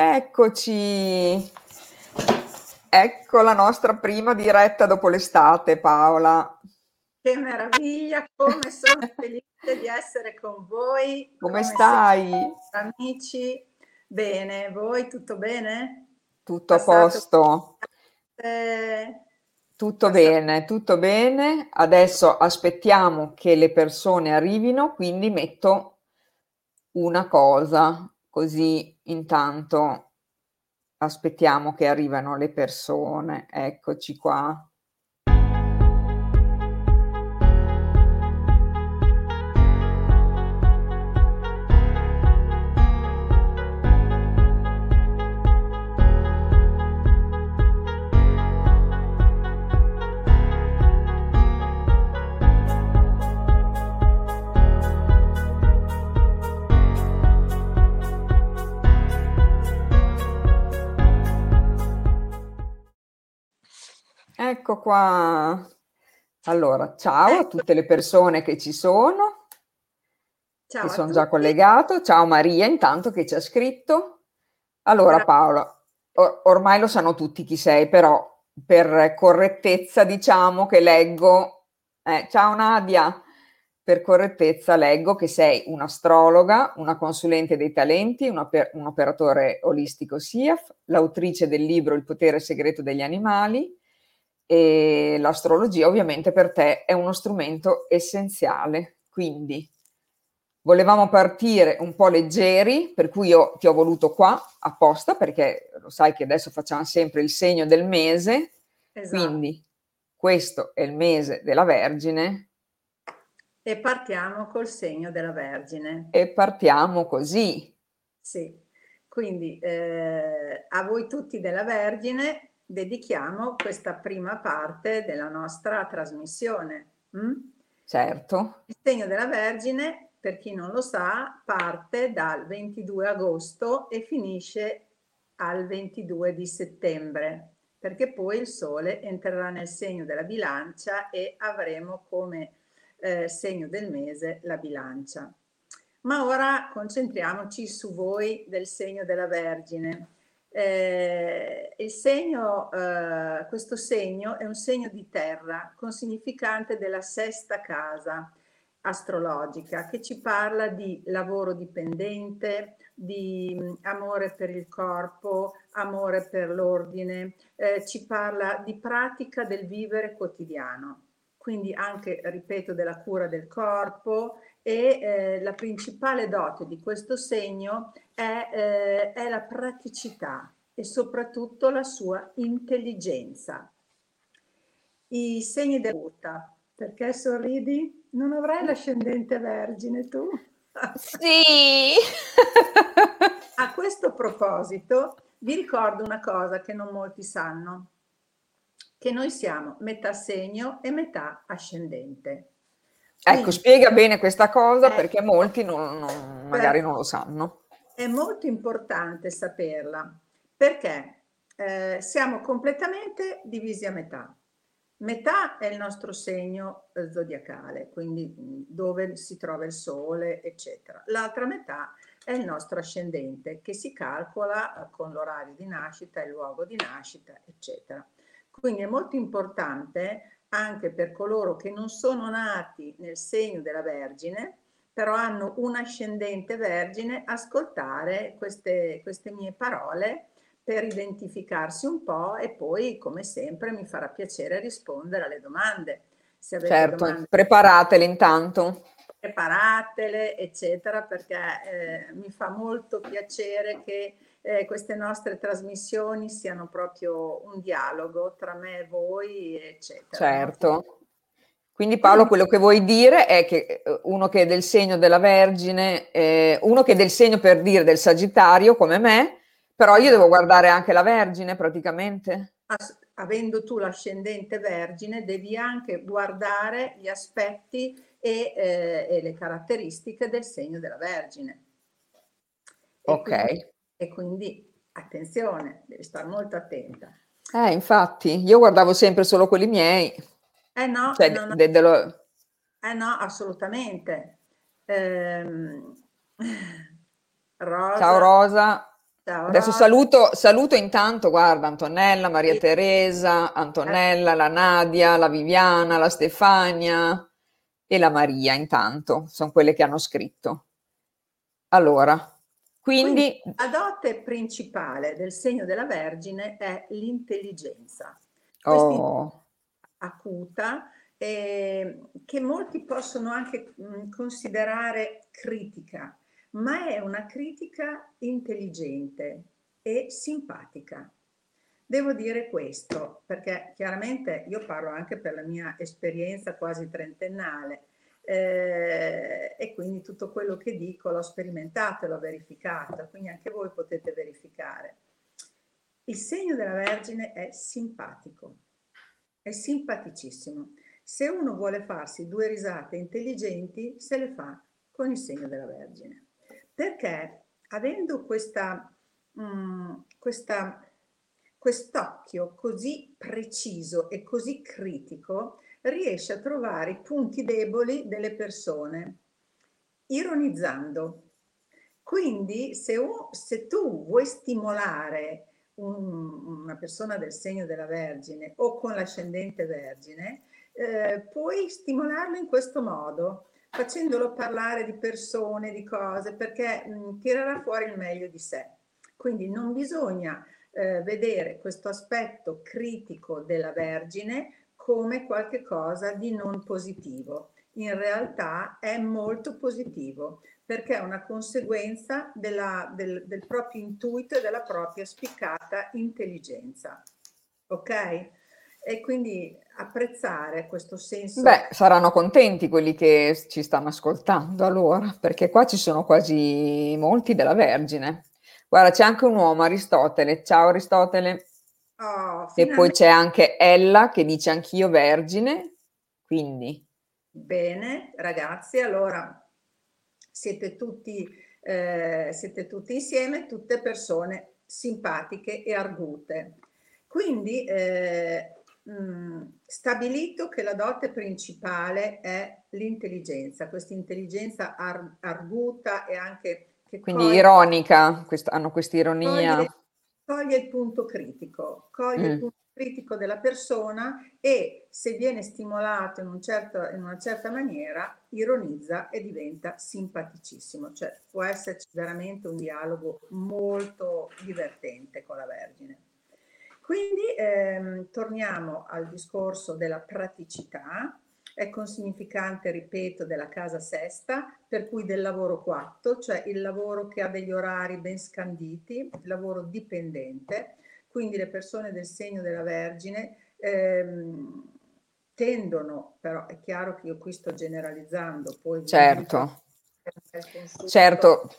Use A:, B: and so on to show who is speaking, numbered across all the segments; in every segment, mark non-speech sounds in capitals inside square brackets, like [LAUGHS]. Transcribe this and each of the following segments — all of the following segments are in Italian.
A: Eccoci. Ecco la nostra prima diretta dopo l'estate, Paola.
B: Che meraviglia, come sono felice di essere con voi.
A: Come, come stai?
B: Amici, bene, voi tutto bene?
A: Tutto a posto. Tutto bene, tutto bene. Adesso aspettiamo che le persone arrivino, quindi metto una cosa così intanto aspettiamo che arrivano le persone. Eccoci qua. Qua. Allora, ciao a tutte le persone che ci sono, ciao che sono già collegato. Ciao Maria, intanto che ci ha scritto. Allora Paola, or- ormai lo sanno tutti chi sei, però per correttezza diciamo che leggo. Eh, ciao Nadia, per correttezza leggo che sei un'astrologa, una consulente dei talenti, un, oper- un operatore olistico SIAF, l'autrice del libro Il potere segreto degli animali e l'astrologia ovviamente per te è uno strumento essenziale. Quindi volevamo partire un po' leggeri, per cui io ti ho voluto qua apposta, perché lo sai che adesso facciamo sempre il segno del mese, esatto. quindi questo è il mese della Vergine.
B: E partiamo col segno della Vergine.
A: E partiamo così.
B: Sì, quindi eh, a voi tutti della Vergine dedichiamo questa prima parte della nostra trasmissione.
A: Mm? Certo.
B: Il segno della Vergine, per chi non lo sa, parte dal 22 agosto e finisce al 22 di settembre, perché poi il Sole entrerà nel segno della bilancia e avremo come eh, segno del mese la bilancia. Ma ora concentriamoci su voi del segno della Vergine. Eh, segno, eh, questo segno è un segno di terra con significante della sesta casa astrologica che ci parla di lavoro dipendente, di mm, amore per il corpo, amore per l'ordine, eh, ci parla di pratica del vivere quotidiano, quindi anche, ripeto, della cura del corpo e eh, la principale dote di questo segno è, eh, è la praticità e soprattutto la sua intelligenza. I segni della ruta, perché sorridi? Non avrai l'ascendente vergine tu?
A: Sì!
B: A questo proposito vi ricordo una cosa che non molti sanno, che noi siamo metà segno e metà ascendente.
A: Ecco, spiega bene questa cosa eh, perché molti non, non, magari non lo sanno.
B: È molto importante saperla perché eh, siamo completamente divisi a metà. Metà è il nostro segno eh, zodiacale, quindi dove si trova il sole, eccetera. L'altra metà è il nostro ascendente che si calcola eh, con l'orario di nascita, il luogo di nascita, eccetera. Quindi è molto importante anche per coloro che non sono nati nel segno della Vergine, però hanno un ascendente Vergine, ascoltare queste, queste mie parole per identificarsi un po' e poi, come sempre, mi farà piacere rispondere alle domande.
A: Se certo, domande, preparatele intanto.
B: Preparatele, eccetera, perché eh, mi fa molto piacere che eh, queste nostre trasmissioni siano proprio un dialogo tra me e voi, eccetera.
A: Certo. Quindi Paolo, quello che vuoi dire è che eh, uno che è del segno della Vergine, eh, uno che è del segno per dire del Sagittario come me, però io devo guardare anche la Vergine praticamente.
B: As- avendo tu l'ascendente Vergine, devi anche guardare gli aspetti e, eh, e le caratteristiche del segno della Vergine.
A: E ok.
B: Quindi, e quindi attenzione, devi stare molto attenta.
A: Eh, infatti, io guardavo sempre solo quelli miei.
B: Eh no,
A: cioè,
B: no, no.
A: De, de lo...
B: eh no assolutamente. Ehm, [LAUGHS]
A: Rosa. Ciao Rosa. Ciao, Adesso saluto, saluto, intanto, guarda, Antonella, Maria sì. Teresa, Antonella, la Nadia, la Viviana, la Stefania e la Maria, intanto, sono quelle che hanno scritto. Allora, quindi...
B: quindi la dote principale del segno della Vergine è l'intelligenza. Oh. Acuta, eh, che molti possono anche mh, considerare critica ma è una critica intelligente e simpatica. Devo dire questo perché chiaramente io parlo anche per la mia esperienza quasi trentennale eh, e quindi tutto quello che dico l'ho sperimentato e l'ho verificato, quindi anche voi potete verificare. Il segno della Vergine è simpatico, è simpaticissimo. Se uno vuole farsi due risate intelligenti, se le fa con il segno della Vergine perché avendo questa, mh, mm, questa, quest'occhio così preciso e così critico, riesce a trovare i punti deboli delle persone, ironizzando. Quindi se, un, se tu vuoi stimolare un, una persona del segno della Vergine o con l'ascendente Vergine, eh, puoi stimolarlo in questo modo facendolo parlare di persone, di cose, perché mh, tirerà fuori il meglio di sé. Quindi non bisogna eh, vedere questo aspetto critico della Vergine come qualcosa di non positivo. In realtà è molto positivo perché è una conseguenza della, del, del proprio intuito e della propria spiccata intelligenza. Ok? e quindi apprezzare questo senso.
A: Beh, saranno contenti quelli che ci stanno ascoltando allora, perché qua ci sono quasi molti della Vergine. Guarda, c'è anche un uomo, Aristotele. Ciao Aristotele. Oh, e poi c'è anche Ella che dice anch'io Vergine, quindi.
B: Bene, ragazzi, allora siete tutti, eh, siete tutti insieme, tutte persone simpatiche e argute. Quindi eh, Mm, stabilito che la dote principale è l'intelligenza, questa intelligenza ar- arguta e anche...
A: Che Quindi coglie, ironica, quest- hanno questa ironia.
B: Coglie, il punto critico, coglie mm. il punto critico della persona e se viene stimolato in, un certo, in una certa maniera, ironizza e diventa simpaticissimo. Cioè può esserci veramente un dialogo molto divertente con la Vergine. Quindi ehm, torniamo al discorso della praticità, è con significante, ripeto, della casa sesta, per cui del lavoro 4, cioè il lavoro che ha degli orari ben scanditi, il lavoro dipendente, quindi le persone del segno della Vergine ehm, tendono, però è chiaro che io qui sto generalizzando, poi...
A: Certo, certo,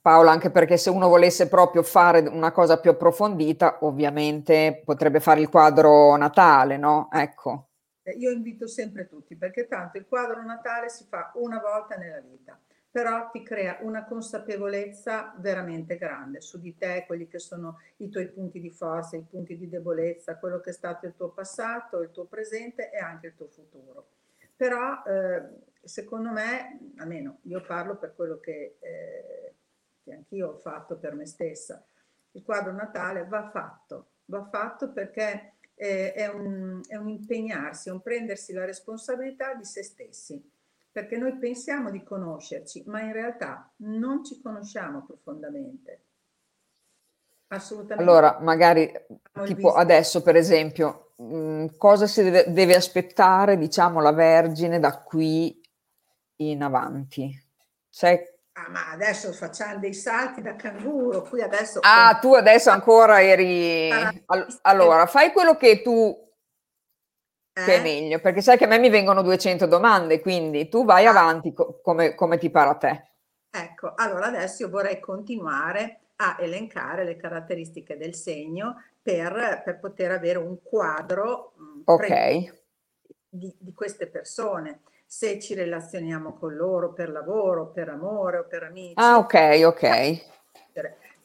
A: Paola, anche perché se uno volesse proprio fare una cosa più approfondita, ovviamente potrebbe fare il quadro natale, no? Ecco.
B: Io invito sempre tutti, perché tanto il quadro natale si fa una volta nella vita, però ti crea una consapevolezza veramente grande su di te, quelli che sono i tuoi punti di forza, i punti di debolezza, quello che è stato il tuo passato, il tuo presente e anche il tuo futuro. Però eh, secondo me, almeno io parlo per quello che... Eh, che anch'io ho fatto per me stessa, il quadro natale va fatto, va fatto perché eh, è, un, è un impegnarsi, è un prendersi la responsabilità di se stessi, perché noi pensiamo di conoscerci, ma in realtà non ci conosciamo profondamente.
A: Assolutamente. Allora, magari tipo adesso, per esempio, mh, mm, cosa si deve, deve, aspettare, diciamo, la Vergine da qui in avanti? C'è
B: Ah, ma adesso facciamo dei salti da canguro, qui adesso...
A: Ah, tu adesso ancora eri... Allora, fai quello che tu eh? che è meglio, perché sai che a me mi vengono 200 domande, quindi tu vai ah. avanti co- come, come, ti pare a te.
B: Ecco, allora adesso io vorrei continuare a elencare le caratteristiche del segno per, per poter avere un quadro
A: mm, ok
B: di, di queste persone se ci relazioniamo con loro per lavoro, per amore o per amici.
A: Ah, ok, ok.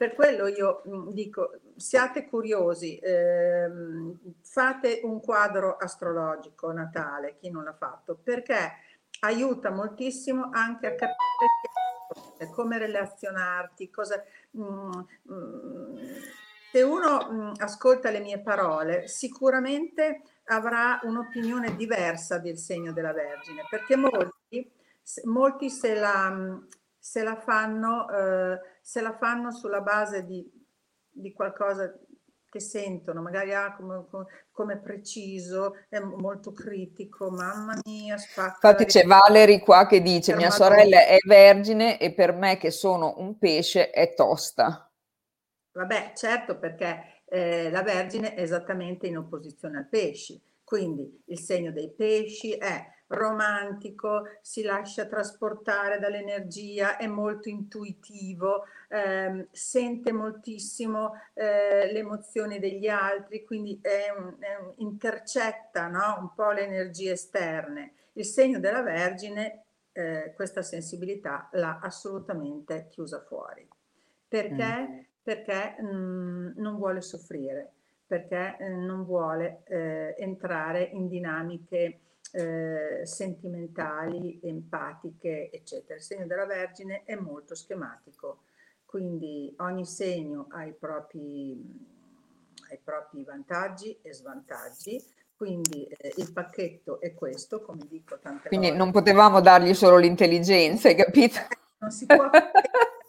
B: Per quello io mm, dico, siate curiosi, ehm, fate un quadro astrologico natale, chi non l'ha fatto, perché aiuta moltissimo anche a capire come relazionarti, cosa... Mm, mm, se uno mm, ascolta le mie parole, sicuramente avrà un'opinione diversa del segno della Vergine, perché molti, molti se, la, se, la fanno, eh, se la fanno sulla base di, di qualcosa che sentono, magari ah, come, come, preciso, è molto critico, mamma mia,
A: spacca. Infatti c'è Valerie qua che dice mia sorella è vergine e per me che sono un pesce è tosta.
B: Vabbè, certo perché eh, la vergine è esattamente in opposizione al pesci, quindi il segno dei pesci è romantico, si lascia trasportare dall'energia, è molto intuitivo, ehm, sente moltissimo eh, le emozioni degli altri, quindi è un, è un, intercetta no? un po' le energie esterne. Il segno della Vergine eh, questa sensibilità l'ha assolutamente chiusa fuori. Perché? Mm. Perché mh, mm, non vuole soffrire, perché eh, non vuole eh, entrare in dinamiche eh, sentimentali, empatiche, eccetera. Il segno della Vergine è molto schematico, quindi ogni segno ha i propri, ha i propri vantaggi e svantaggi. Quindi eh, il pacchetto è questo, come dico tante
A: quindi volte. Quindi non potevamo dargli solo l'intelligenza, hai capito?
B: non si può [LAUGHS]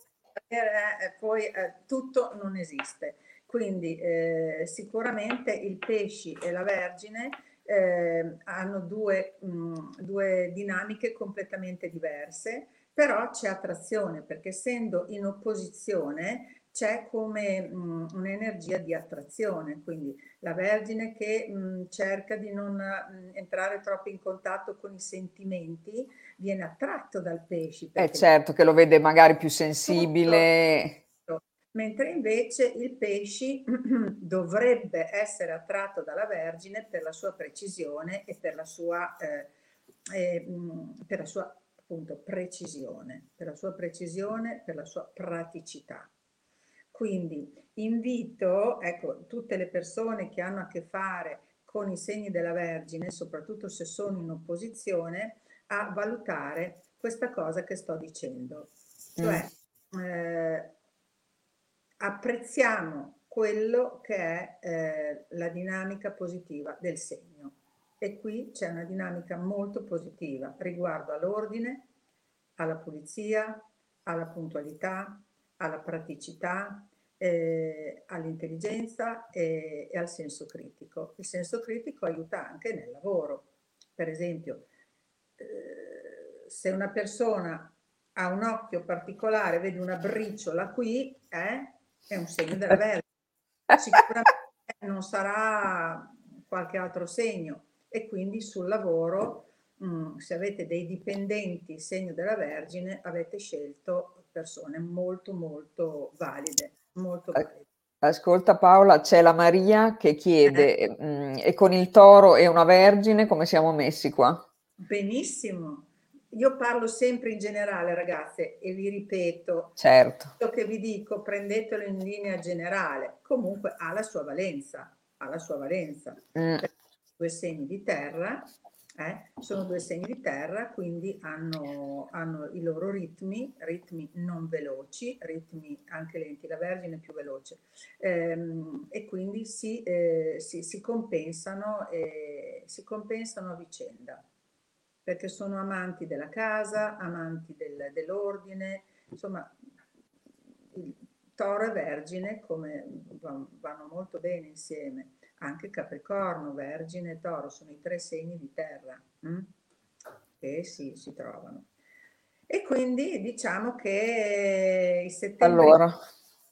B: eh, poi eh, tutto non esiste. Quindi eh, sicuramente il pesci e la vergine eh, hanno due, mh, due dinamiche completamente diverse, però c'è attrazione perché essendo in opposizione c'è come mh, un'energia di attrazione, quindi la Vergine che mh, cerca di non mh, entrare troppo in contatto con i sentimenti viene attratto dal pesce.
A: Eh certo, che lo vede magari più sensibile
B: mentre invece il pesci [CLEARS THROAT] dovrebbe essere attratto dalla Vergine per la sua precisione e per la sua, eh, eh, per la sua appunto precisione, per la sua precisione, per la sua praticità. Quindi invito ecco, tutte le persone che hanno a che fare con i segni della Vergine, soprattutto se sono in opposizione, a valutare questa cosa che sto dicendo. Cioè, mm. eh, apprezziamo quello che è eh, la dinamica positiva del segno. E qui c'è una dinamica molto positiva riguardo all'ordine, alla pulizia, alla puntualità, alla praticità, eh, all'intelligenza e, e, al senso critico. Il senso critico aiuta anche nel lavoro. Per esempio, eh, se una persona ha un occhio particolare, vede una briciola qui, eh, è un segno della Vergine. Sicuramente non sarà qualche altro segno e quindi sul lavoro, mh, mm, se avete dei dipendenti segno della Vergine, avete scelto persone molto molto valide, molto valide.
A: Ascolta Paola, c'è la Maria che chiede, eh. mh, mm, e con il toro e una vergine come siamo messi qua?
B: Benissimo, io parlo sempre in generale, ragazze, e vi ripeto,
A: certo.
B: quello che vi dico, prendetelo in linea generale, comunque ha la sua valenza, ha la sua valenza. Mm. Due segni di terra, eh, sono due segni di terra, quindi hanno, hanno, i loro ritmi, ritmi non veloci, ritmi anche lenti, la Vergine è più veloce, ehm, e quindi si, eh, si, si, compensano, eh, si compensano a vicenda perché sono amanti della casa, amanti del, dell'ordine, insomma, il toro e vergine come vanno molto bene insieme. Anche Capricorno, Vergine e Toro sono i tre segni di terra hm? che si, si trovano. E quindi diciamo che i settembre...
A: Allora,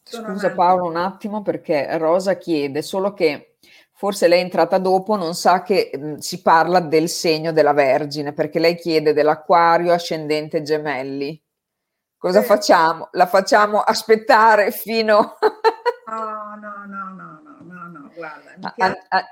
A: scusa Paolo un attimo perché Rosa chiede solo che forse lei è entrata dopo, non sa che mh, si parla del segno della Vergine, perché lei chiede dell'acquario ascendente gemelli. Cosa eh. facciamo? La facciamo aspettare fino...
B: no, no, no, no, no, no, no, guarda, mi piace a, a,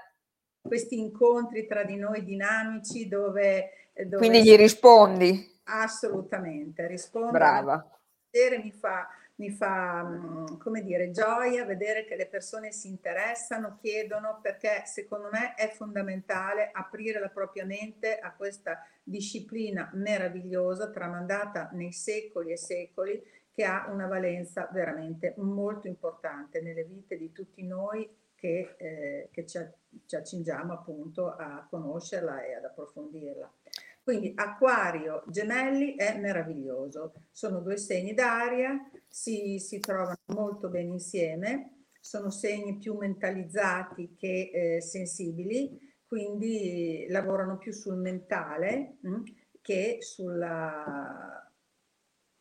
B: questi incontri tra di noi dinamici dove...
A: dove quindi gli rispondi?
B: Assolutamente, rispondo.
A: Brava.
B: Mi fa mi fa, mm, come dire, gioia vedere che le persone si interessano, chiedono, perché secondo me è fondamentale aprire la propria mente a questa disciplina meravigliosa, tramandata nei secoli e secoli, che ha una valenza veramente molto importante nelle vite di tutti noi che, eh, che ci, ci accingiamo appunto a conoscerla e ad approfondirla. Quindi acquario gemelli è meraviglioso, sono due segni d'aria, si, si trovano molto bene insieme, sono segni più mentalizzati che eh, sensibili, quindi lavorano più sul mentale mh, mm, che, sulla,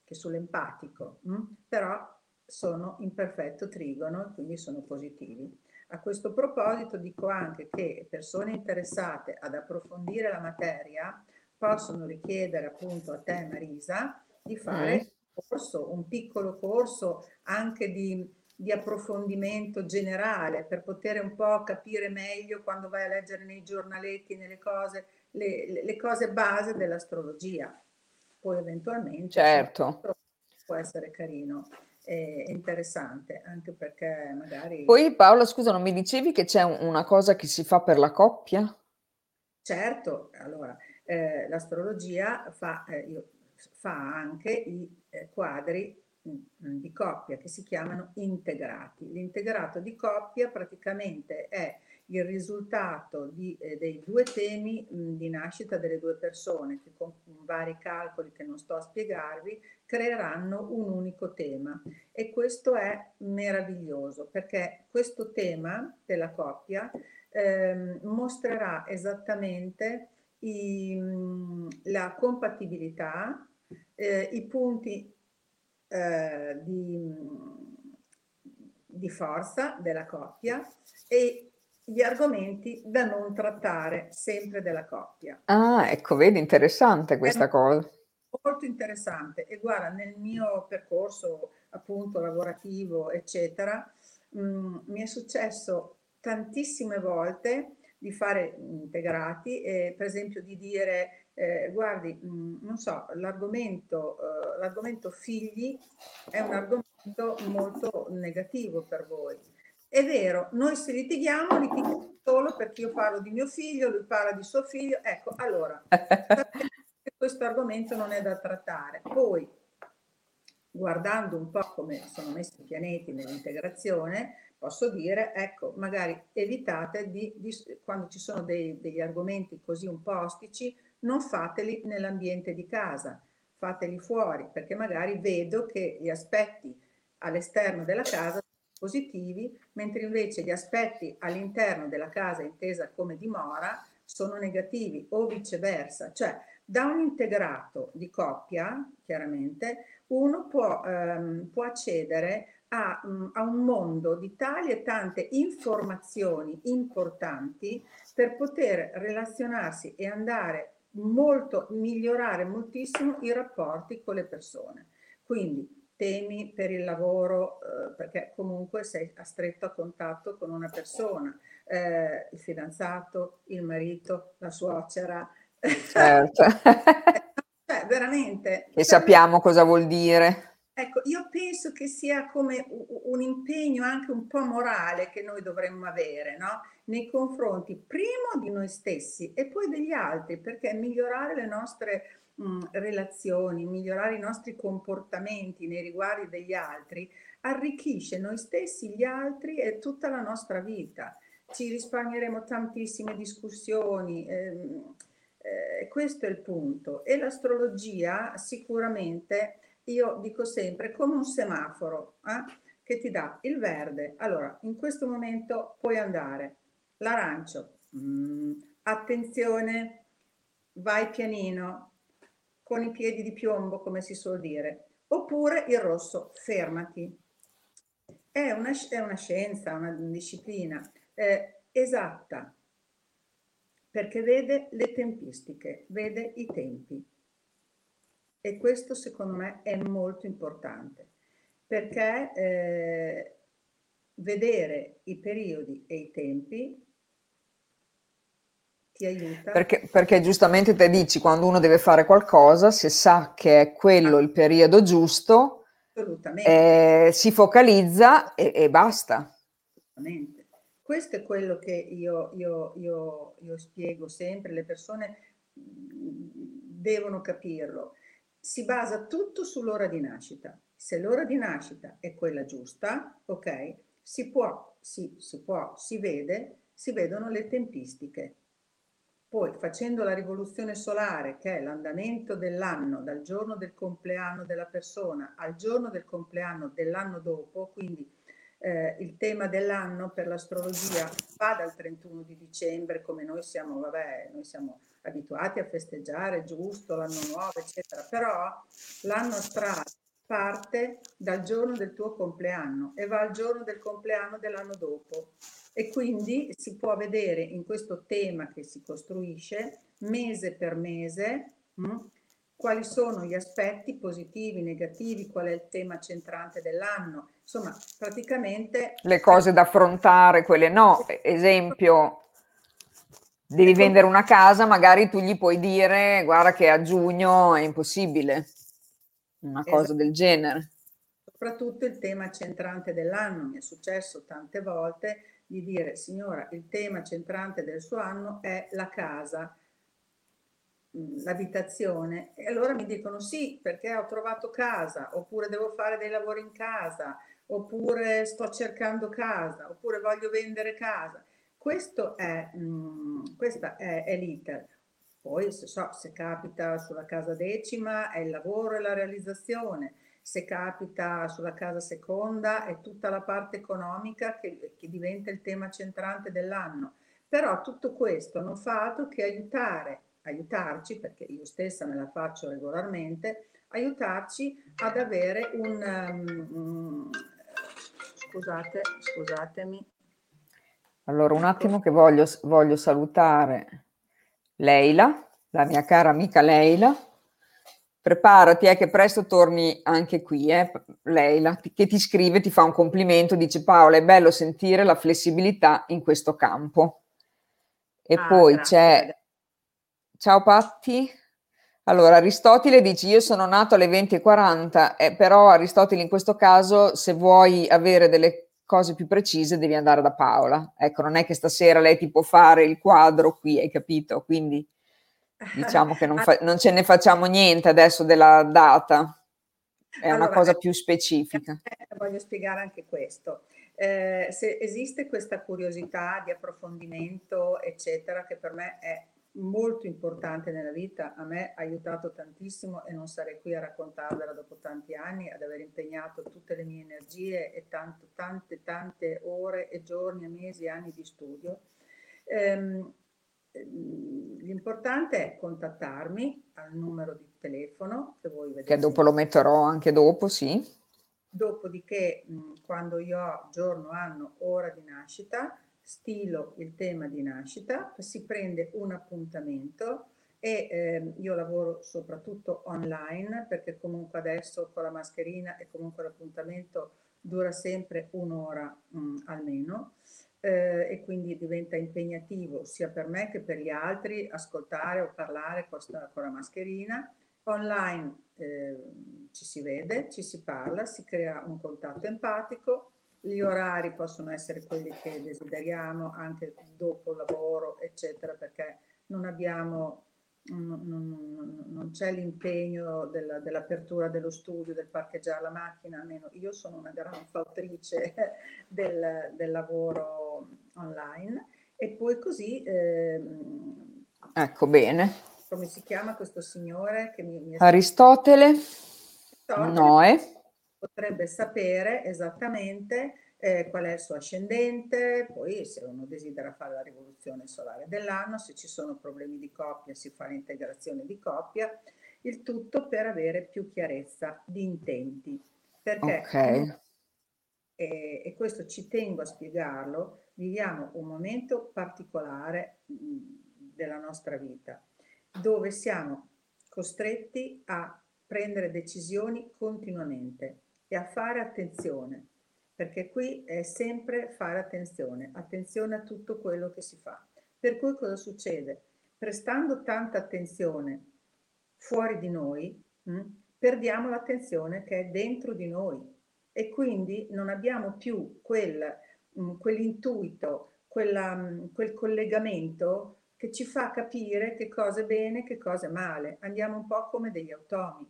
B: che sull'empatico, mh, mm, però sono in perfetto trigono quindi sono positivi. A questo proposito dico anche che persone interessate ad approfondire la materia possono richiedere appunto a te Marisa di fare mm. un corso, un piccolo corso anche di, di, approfondimento generale per poter un po' capire meglio quando vai a leggere nei giornaletti, nelle cose, le, le cose base dell'astrologia. Poi eventualmente
A: certo.
B: può essere carino e interessante anche perché magari...
A: Poi Paola, scusa, non mi dicevi che c'è una cosa che si fa per la coppia?
B: Certo, allora eh, l'astrologia fa, eh, fa, anche i eh, quadri mh, mm, di coppia che si chiamano integrati. L'integrato di coppia praticamente è il risultato di, eh, dei due temi mh, mm, di nascita delle due persone che con vari calcoli che non sto a spiegarvi creeranno un unico tema e questo è meraviglioso perché questo tema della coppia eh, mostrerà esattamente i, la compatibilità, eh, i punti eh, di, di forza della coppia e gli argomenti da non trattare sempre della coppia.
A: Ah, ecco, vedi, interessante questa È cosa.
B: Molto interessante. E guarda, nel mio percorso appunto lavorativo, eccetera, mh, mm, mi è successo tantissime volte di fare integrati, e per esempio di dire eh, guardi, mh, mm, non so, l'argomento, eh, l'argomento figli è un argomento molto negativo per voi. È vero, noi se litighiamo, litighiamo solo perché io parlo di mio figlio, lui parla di suo figlio, ecco, allora, [LAUGHS] questo argomento non è da trattare. Poi, guardando un po' come sono messi i pianeti nell'integrazione, posso dire, ecco, magari evitate di, di quando ci sono dei, degli argomenti così un po' ostici, non fateli nell'ambiente di casa, fateli fuori, perché magari vedo che gli aspetti all'esterno della casa sono positivi, mentre invece gli aspetti all'interno della casa intesa come dimora sono negativi o viceversa. Cioè, da un integrato di coppia, chiaramente, uno può, ehm, può accedere a, mm, a, un mondo di tali e tante informazioni importanti per poter relazionarsi e andare molto, migliorare moltissimo i rapporti con le persone. Quindi temi per il lavoro, eh, perché comunque sei a stretto contatto con una persona, eh, il fidanzato, il marito, la suocera. Certo. [LAUGHS] cioè, veramente.
A: E sappiamo cosa vuol dire.
B: Ecco, io penso che sia come un impegno anche un po' morale che noi dovremmo avere, no? Nei confronti primo di noi stessi e poi degli altri, perché migliorare le nostre mh, relazioni, migliorare i nostri comportamenti nei riguardi degli altri, arricchisce noi stessi, gli altri e tutta la nostra vita. Ci risparmieremo tantissime discussioni. Ehm, eh, questo è il punto. E l'astrologia sicuramente io dico sempre come un semaforo eh, che ti dà il verde. Allora, in questo momento puoi andare. L'arancio, mm, attenzione, vai pianino, con i piedi di piombo, come si suol dire. Oppure il rosso, fermati. È una, è una scienza, una disciplina eh, esatta, perché vede le tempistiche, vede i tempi. E questo secondo me è molto importante perché eh, vedere i periodi e i tempi ti aiuta.
A: Perché, perché, giustamente te dici quando uno deve fare qualcosa, se sa che è quello il periodo giusto, eh, si focalizza e, e basta.
B: Assolutamente. Questo è quello che io, io, io, io spiego sempre, le persone devono capirlo. Si basa tutto sull'ora di nascita. Se l'ora di nascita è quella giusta, ok, si può, si, si può, si vede, si vedono le tempistiche. Poi facendo la rivoluzione solare, che è l'andamento dell'anno dal giorno del compleanno della persona al giorno del compleanno dell'anno dopo, quindi eh, il tema dell'anno per l'astrologia va dal 31 di dicembre, come noi siamo, vabbè, noi siamo abituati a festeggiare, giusto, l'anno nuovo, eccetera, però l'anno astrale parte dal giorno del tuo compleanno e va al giorno del compleanno dell'anno dopo. E quindi si può vedere in questo tema che si costruisce mese per mese hm, quali sono gli aspetti positivi, negativi, qual è il tema centrante dell'anno. Insomma, praticamente...
A: Le cose da affrontare, quelle no. Esempio, devi ecco. vendere una casa, magari tu gli puoi dire guarda che a giugno è impossibile, una cosa esatto. del genere.
B: Soprattutto il tema centrante dell'anno, mi è successo tante volte di dire signora il tema centrante del suo anno è la casa, l'abitazione e allora mi dicono sì perché ho trovato casa oppure devo fare dei lavori in casa oppure sto cercando casa oppure voglio vendere casa questo è, mh, questa è, è l'iter. Poi se, so, se capita sulla casa decima è il lavoro e la realizzazione. Se capita sulla casa seconda è tutta la parte economica che, che diventa il tema centrante dell'anno. Però tutto questo non fa altro che aiutare, aiutarci, perché io stessa me la faccio regolarmente, aiutarci ad avere un... Um, scusate, scusatemi.
A: Allora, un attimo che voglio, voglio salutare Leila, la mia cara amica Leila, preparati, eh, che presto torni anche qui, eh, Leila, che ti scrive, ti fa un complimento, dice Paola, è bello sentire la flessibilità in questo campo. E ah, poi grazie. c'è, ciao Patti, allora Aristotele dice io sono nato alle 20.40, eh, però Aristotele in questo caso se vuoi avere delle cose più precise devi andare da Paola. Ecco, non è che stasera lei ti può fare il quadro qui, hai capito? Quindi Diciamo che non, [LAUGHS] fa- non, ce ne facciamo niente adesso della data, è allora, una cosa più specifica.
B: Eh, voglio spiegare anche questo. Eh, se esiste questa curiosità di approfondimento, eccetera, che per me è molto importante nella vita, a me ha aiutato tantissimo e non sarei qui a raccontarvela dopo tanti anni, ad aver impegnato tutte le mie energie e tanto, tante, tante ore e giorni, mesi e anni di studio. Eh, l'importante è contattarmi al numero di telefono che voi vedete.
A: Che dopo lo metterò anche dopo, sì.
B: Dopodiché, quando io ho giorno, anno, ora di nascita, stilo il tema di nascita, si prende un appuntamento e eh, io lavoro soprattutto online perché comunque adesso con la mascherina e comunque l'appuntamento dura sempre un'ora mh, almeno eh, e quindi diventa impegnativo sia per me che per gli altri ascoltare o parlare con, con la mascherina. Online eh, ci si vede, ci si parla, si crea un contatto empatico, gli orari possono essere quelli che desideriamo anche dopo il lavoro, eccetera, perché non abbiamo non, non, non, c'è l'impegno della, dell'apertura dello studio, del parcheggiare la macchina, almeno io sono una gran fautrice [LAUGHS] del, del lavoro online e poi così... Eh,
A: ecco bene.
B: Come si chiama questo signore? Che mi, mi
A: Aristotele, Aristotele Noè.
B: Potrebbe sapere esattamente eh, qual è il suo ascendente, poi se uno desidera fare la rivoluzione solare dell'anno, se ci sono problemi di coppia si fa l'integrazione di coppia, il tutto per avere più chiarezza di intenti. Perché, okay. e, e questo ci tengo a spiegarlo, viviamo un momento particolare della nostra vita, dove siamo costretti a prendere decisioni continuamente e a fare attenzione perché qui è sempre fare attenzione, attenzione a tutto quello che si fa. Per cui cosa succede? Prestando tanta attenzione fuori di noi, mh, hm, perdiamo l'attenzione che è dentro di noi e quindi non abbiamo più quel, mh, quell'intuito, quella, mh, quel collegamento che ci fa capire che cosa è bene, che cosa è male. Andiamo un po' come degli automi.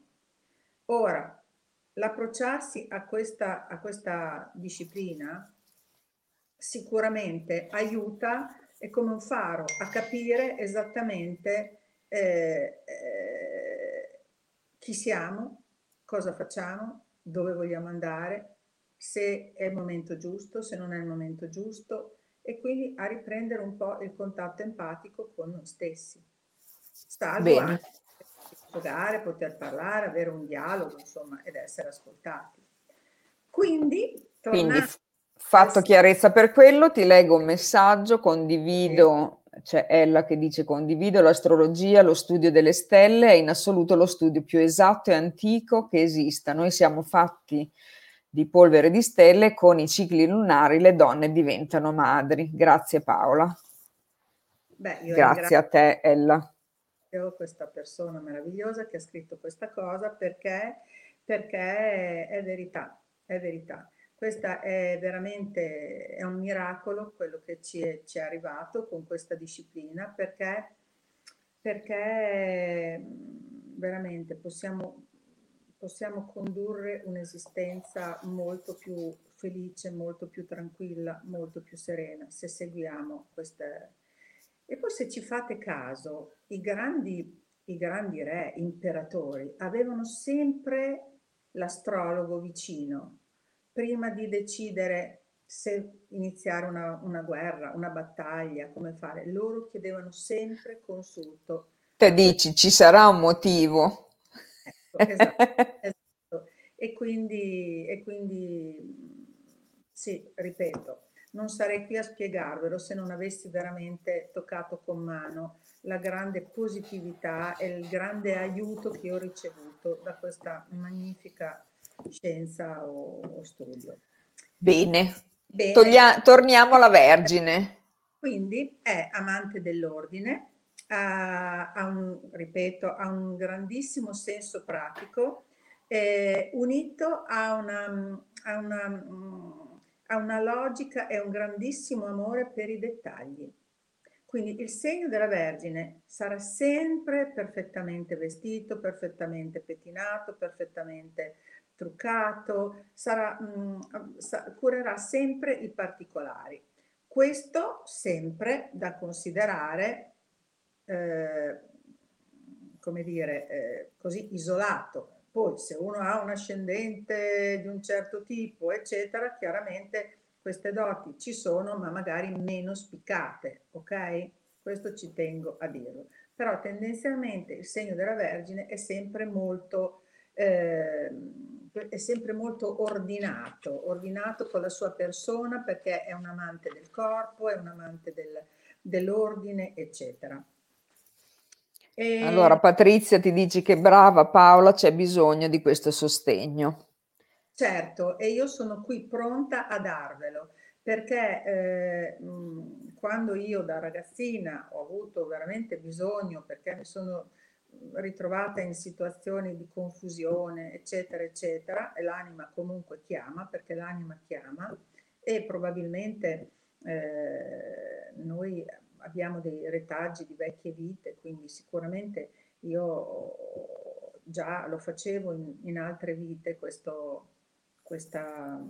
B: Ora, l'approcciarsi a questa, a questa disciplina sicuramente aiuta, è come un faro a capire esattamente eh, eh, chi siamo, cosa facciamo, dove vogliamo andare, se è il momento giusto, se non è il momento giusto e quindi a riprendere un po' il contatto empatico con noi stessi. Salvo Bene. anche giocare, poter parlare, avere un dialogo, insomma, ed essere ascoltati. Quindi,
A: tornando... Quindi fatto chiarezza per quello, ti leggo un messaggio, condivido, c'è Ella che dice condivido l'astrologia, lo studio delle stelle è in assoluto lo studio più esatto e antico che esista. Noi siamo fatti di polvere di stelle, con i cicli lunari le donne diventano madri. Grazie Paola. Beh, Grazie a te Ella.
B: Questa persona meravigliosa che ha scritto questa cosa perché, perché è verità, è verità. Questo è veramente è un miracolo quello che ci è, ci è arrivato con questa disciplina perché, perché veramente possiamo, possiamo condurre un'esistenza molto più felice, molto più tranquilla, molto più serena se seguiamo queste. E poi se ci fate caso, i grandi, i grandi re, imperatori, avevano sempre l'astrologo vicino prima di decidere se iniziare una, una, guerra, una battaglia, come fare, loro chiedevano sempre consulto.
A: Te dici ci sarà un motivo.
B: Ecco, esatto, esatto. E quindi, e quindi, sì, ripeto, non sarei qui a spiegarvelo se non avessi veramente toccato con mano la grande positività e il grande aiuto che ho ricevuto da questa magnifica scienza o, o studio.
A: Bene, Bene. Toglia- torniamo alla Vergine.
B: Quindi è amante dell'ordine, ha, ha un, ripeto, ha un grandissimo senso pratico, eh, unito a una, a, una, a una logica e un grandissimo amore per i dettagli. Quindi il segno della Vergine sarà sempre perfettamente vestito, perfettamente pettinato, perfettamente truccato, sarà, mh, mm, curerà sempre i particolari. Questo sempre da considerare, eh, come dire, eh, così isolato. Poi se uno ha un ascendente di un certo tipo, eccetera, chiaramente queste doti ci sono, ma magari meno spiccate, ok? Questo ci tengo a dirlo. Però tendenzialmente il segno della Vergine è sempre molto... Eh, è sempre molto ordinato, ordinato con la sua persona perché è un amante del corpo, è un amante del, dell'ordine, eccetera.
A: E... Allora Patrizia ti dici che brava Paola, c'è bisogno di questo sostegno.
B: Certo, e io sono qui pronta a darvelo perché eh, quando io da ragazzina ho avuto veramente bisogno, perché mi sono ritrovata in situazioni di confusione, eccetera, eccetera, e l'anima comunque chiama, perché l'anima chiama, e probabilmente eh, noi abbiamo dei retaggi di vecchie vite, quindi sicuramente io già lo facevo in, in altre vite, questo, questa,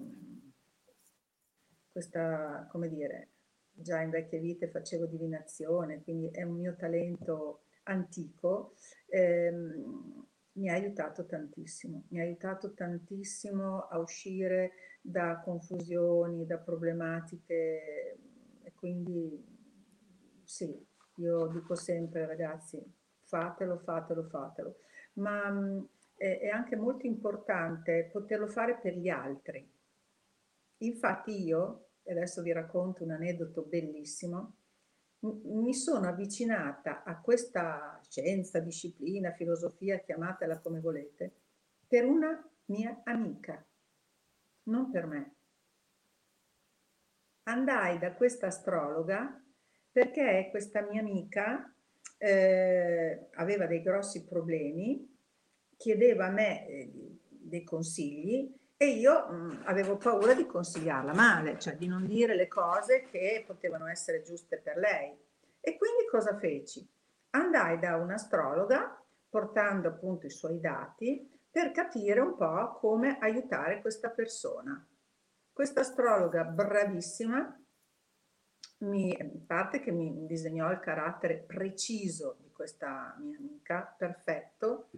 B: questa, come dire, già in vecchie vite facevo divinazione, quindi è un mio talento antico, ehm, mi ha aiutato tantissimo, mi ha aiutato tantissimo a uscire da confusioni, da problematiche e quindi sì, io dico sempre ragazzi, fatelo, fatelo, fatelo, ma mh, è, anche molto importante poterlo fare per gli altri. Infatti io, adesso vi racconto un aneddoto bellissimo, mi sono avvicinata a questa scienza, disciplina, filosofia, chiamatela come volete, per una mia amica, non per me. Andai da questa astrologa perché questa mia amica eh, aveva dei grossi problemi, chiedeva a me eh, dei consigli e io mh, avevo paura di consigliarla male, cioè di non dire le cose che potevano essere giuste per lei. E quindi cosa feci? Andai da un'astrologa portando appunto i suoi dati per capire un po' come aiutare questa persona. Questa astrologa bravissima, mi, parte che mi disegnò il carattere preciso di questa mia amica, perfetto,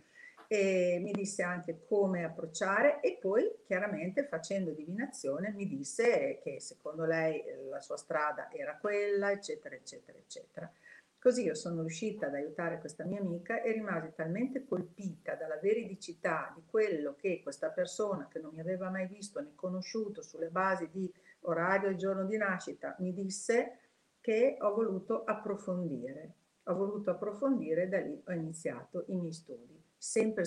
B: e mi disse anche come approcciare e poi chiaramente facendo divinazione mi disse che secondo lei la sua strada era quella, eccetera, eccetera, eccetera. Così io sono riuscita ad aiutare questa mia amica e rimasi talmente colpita dalla veridicità di quello che questa persona, che non mi aveva mai visto né conosciuto sulle basi di orario e giorno di nascita, mi disse che ho voluto approfondire. Ho voluto approfondire e da lì ho iniziato i miei studi, sempre,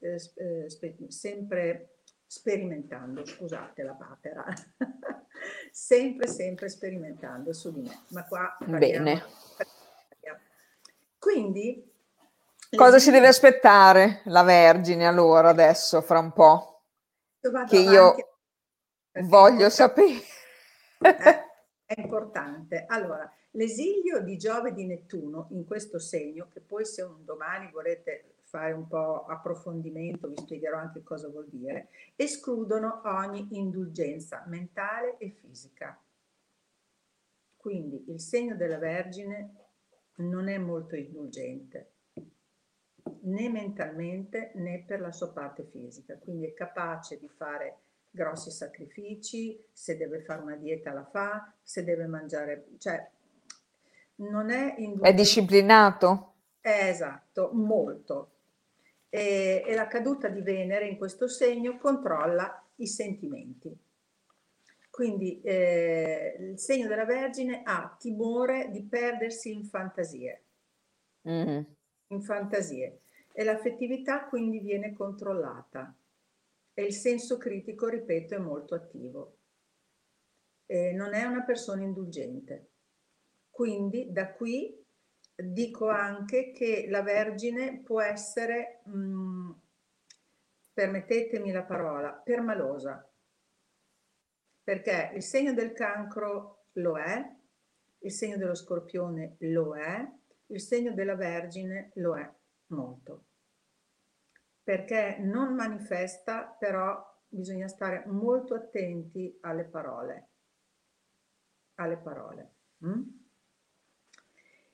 B: eh, eh spe- sempre sperimentando, scusate la papera, [LAUGHS] sempre, sempre sperimentando su di me. Ma qua
A: Bene.
B: Quindi...
A: Cosa si deve aspettare la Vergine allora adesso, fra un po'? Che io voglio sapere.
B: Eh, è importante. Allora, l'esilio di Giove di Nettuno in questo segno, che poi se un domani volete fare un po' approfondimento, vi spiegherò anche cosa vuol dire, escludono ogni indulgenza mentale e fisica. Quindi il segno della Vergine non è molto indulgente né mentalmente né per la sua parte fisica, quindi è capace di fare grossi sacrifici, se deve fare una dieta la fa, se deve mangiare, cioè non è indulgente.
A: È disciplinato?
B: È esatto, molto. E, e la caduta di Venere in questo segno controlla i sentimenti. Quindi eh, il segno della Vergine ha timore di perdersi in fantasie, mm. in fantasie e l'affettività quindi viene controllata e il senso critico, ripeto, è molto attivo. E non è una persona indulgente. Quindi da qui dico anche che la Vergine può essere, mh, mm, permettetemi la parola, permalosa perché il segno del cancro lo è, il segno dello scorpione lo è, il segno della Vergine lo è molto. Perché non manifesta, però bisogna stare molto attenti alle parole. Alle parole. Mm?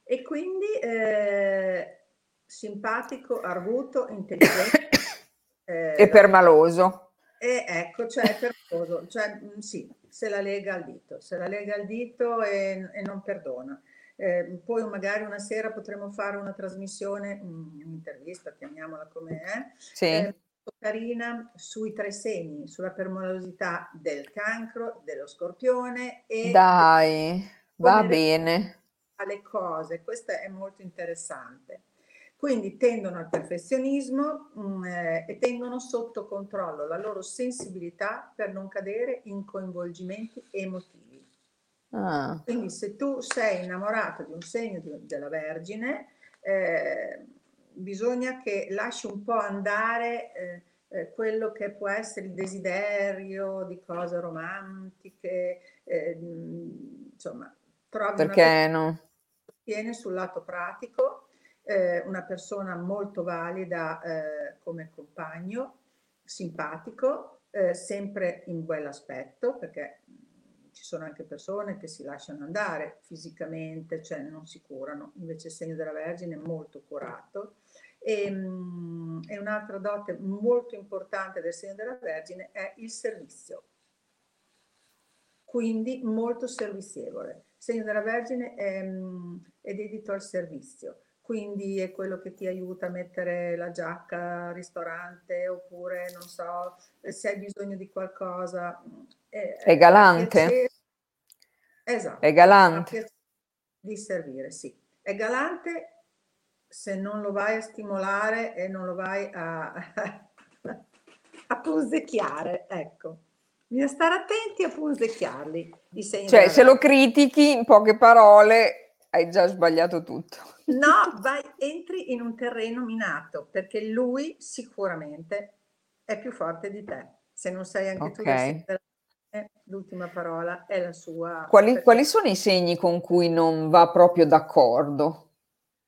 B: E quindi eh, simpatico, arguto, intelligente. [COUGHS]
A: Eh, e permaloso.
B: E ecco, cioè è percoso, cioè mm, sì, se la lega al dito, se la lega al dito e, e non perdona. Eh, poi magari una sera potremo fare una trasmissione, un'intervista, chiamiamola come è,
A: sì. eh,
B: carina sui tre segni, sulla permolosità del cancro, dello scorpione e...
A: Dai, va bene.
B: Alle cose, questo è molto interessante. Quindi tendono al perfezionismo mh, mm, eh, e tengono sotto controllo la loro sensibilità per non cadere in coinvolgimenti emotivi. Ah. Quindi se tu sei innamorato di un segno di, della Vergine, eh, bisogna che lasci un po' andare eh, eh, quello che può essere il desiderio di cose romantiche, eh, insomma, trovi
A: Perché una no?
B: Tiene sul lato pratico eh, una persona molto valida eh, come compagno, simpatico, eh, sempre in quell'aspetto, perché ci sono anche persone che si lasciano andare fisicamente, cioè non si curano, invece il segno della Vergine è molto curato. E, mh, e un'altra dote molto importante del segno della Vergine è il servizio, quindi molto servizievole. Segno della Vergine è, è dedito al servizio quindi è quello che ti aiuta a mettere la giacca al ristorante oppure non so se hai bisogno di qualcosa.
A: È, è galante.
B: esatto.
A: È galante.
B: Di servire, sì. È galante se non lo vai a stimolare e non lo vai a, a punzecchiare, ecco. Bisogna stare attenti a punzecchiarli.
A: Cioè, se lo critichi in poche parole hai già sbagliato tutto.
B: No, [LAUGHS] vai, entri in un terreno minato perché lui sicuramente è più forte di te. Se non sei anche okay. tu, l'ultima parola è la sua.
A: Quali, quali sono i segni con cui non va proprio d'accordo?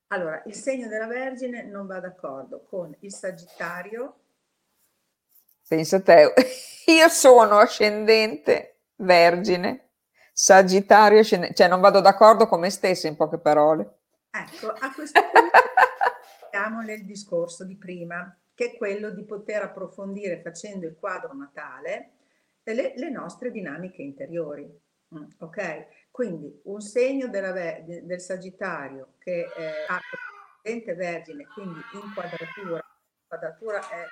B: Allora, il segno della Vergine non va d'accordo con il Sagittario.
A: Pensa te, [LAUGHS] io sono ascendente Vergine, Sagittario ascendente, cioè non vado d'accordo con me stessa in poche parole.
B: Ecco, a questo punto siamo nel discorso di prima, che è quello di poter approfondire facendo il quadro natale le, le nostre dinamiche interiori. Mm, ok? Quindi un segno della, del Sagittario che eh, ha ascendente vergine, quindi inquadratura, quadratura è,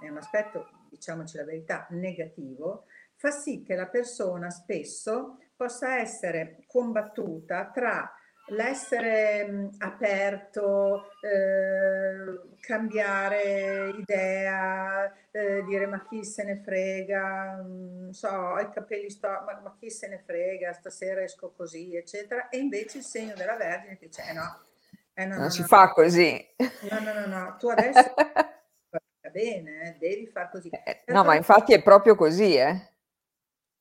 B: è un aspetto, diciamoci la verità, negativo, fa sì che la persona spesso possa essere combattuta tra l'essere mh, aperto, eh, cambiare idea, eh, dire ma chi se ne frega, non so, ho i capelli sto, ma, ma, chi se ne frega, stasera esco così, eccetera. E invece il segno della Vergine che dice, eh no,
A: eh no non no, si no, fa così.
B: No, no, no, no, tu adesso [LAUGHS] bene, eh, devi far così.
A: Eh, no, ma infatti è proprio così, eh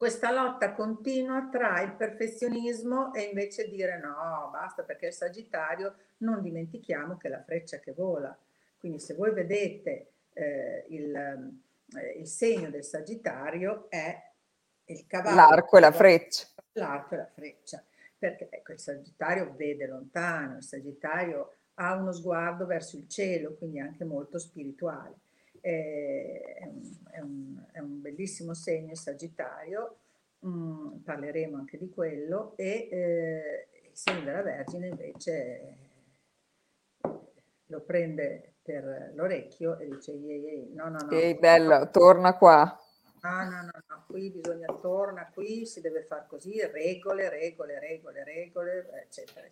B: questa lotta continua tra il perfezionismo e invece dire no, basta perché il Sagittario non dimentichiamo che è la freccia che vola. Quindi se voi vedete eh, il, eh, il, segno del Sagittario è il cavallo.
A: L'arco e la freccia.
B: L'arco e la freccia. Perché ecco, il Sagittario vede lontano, il Sagittario ha uno sguardo verso il cielo, quindi anche molto spirituale è un, è, un, bellissimo segno Sagittario, mm, parleremo anche di quello, e eh, il segno della Vergine invece lo prende per l'orecchio e dice ehi, ehi, no, no, no.
A: Ehi, bello, torna qua.
B: No, no, no, no, qui bisogna torna, qui si deve fare così, regole, regole, regole, regole, eccetera.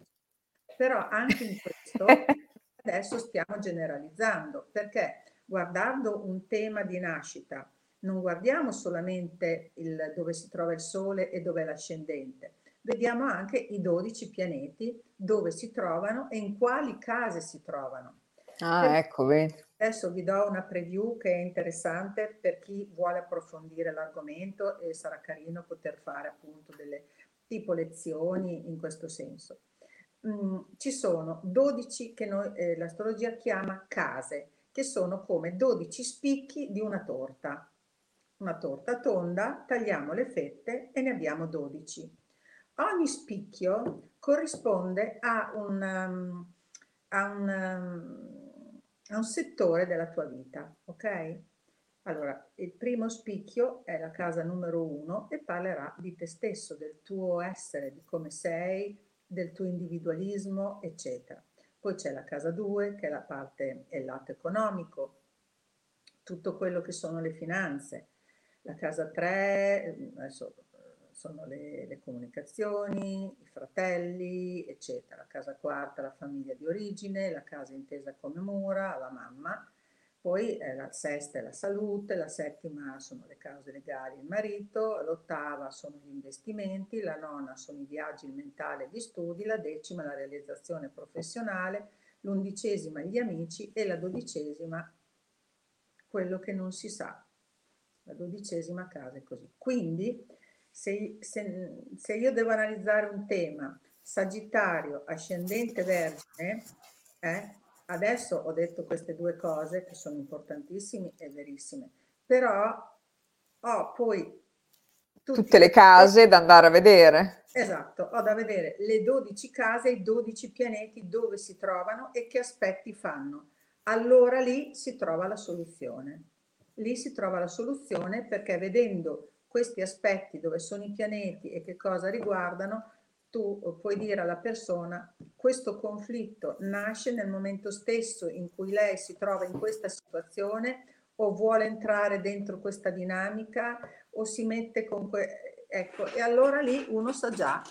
B: Però anche in questo [LAUGHS] adesso stiamo generalizzando, perché guardando un tema di nascita, non guardiamo solamente il, dove si trova il Sole e dove è l'ascendente, vediamo anche i 12 pianeti dove si trovano e in quali case si trovano.
A: Ah, ecco, vedi.
B: Adesso vi do una preview che è interessante per chi vuole approfondire l'argomento e sarà carino poter fare appunto delle tipo lezioni in questo senso. Mm, ci sono 12 che noi, eh, l'astrologia chiama case che sono come 12 spicchi di una torta. Una torta tonda, tagliamo le fette e ne abbiamo 12. Ogni spicchio corrisponde a un, um, a un, um, a un settore della tua vita, ok? Allora, il primo spicchio è la casa numero uno e parlerà di te stesso, del tuo essere, di come sei, del tuo individualismo, eccetera. Poi c'è la casa 2 che è la parte, è il lato economico, tutto quello che sono le finanze. La casa 3 adesso sono le, le, comunicazioni, i fratelli, eccetera. La casa quarta, la famiglia di origine, la casa intesa come mura, la mamma, poi eh, la sesta è la salute, la settima sono le cause legali, il marito, l'ottava sono gli investimenti, la nona sono i viaggi, il mentale e gli studi, la decima la realizzazione professionale, l'undicesima gli amici e la dodicesima quello che non si sa. La dodicesima casa è così. Quindi se, se, se io devo analizzare un tema Sagittario, ascendente Vergine, eh, Adesso ho detto queste due cose che sono importantissime e verissime, però ho poi
A: tutte le case da andare a vedere.
B: Esatto, ho da vedere le 12 case, i 12 pianeti dove si trovano e che aspetti fanno. Allora lì si trova la soluzione. Lì si trova la soluzione perché vedendo questi aspetti dove sono i pianeti e che cosa riguardano, tu puoi dire alla persona questo conflitto nasce nel momento stesso in cui lei si trova in questa situazione o vuole entrare dentro questa dinamica o si mette con que- ecco e allora lì uno sa già.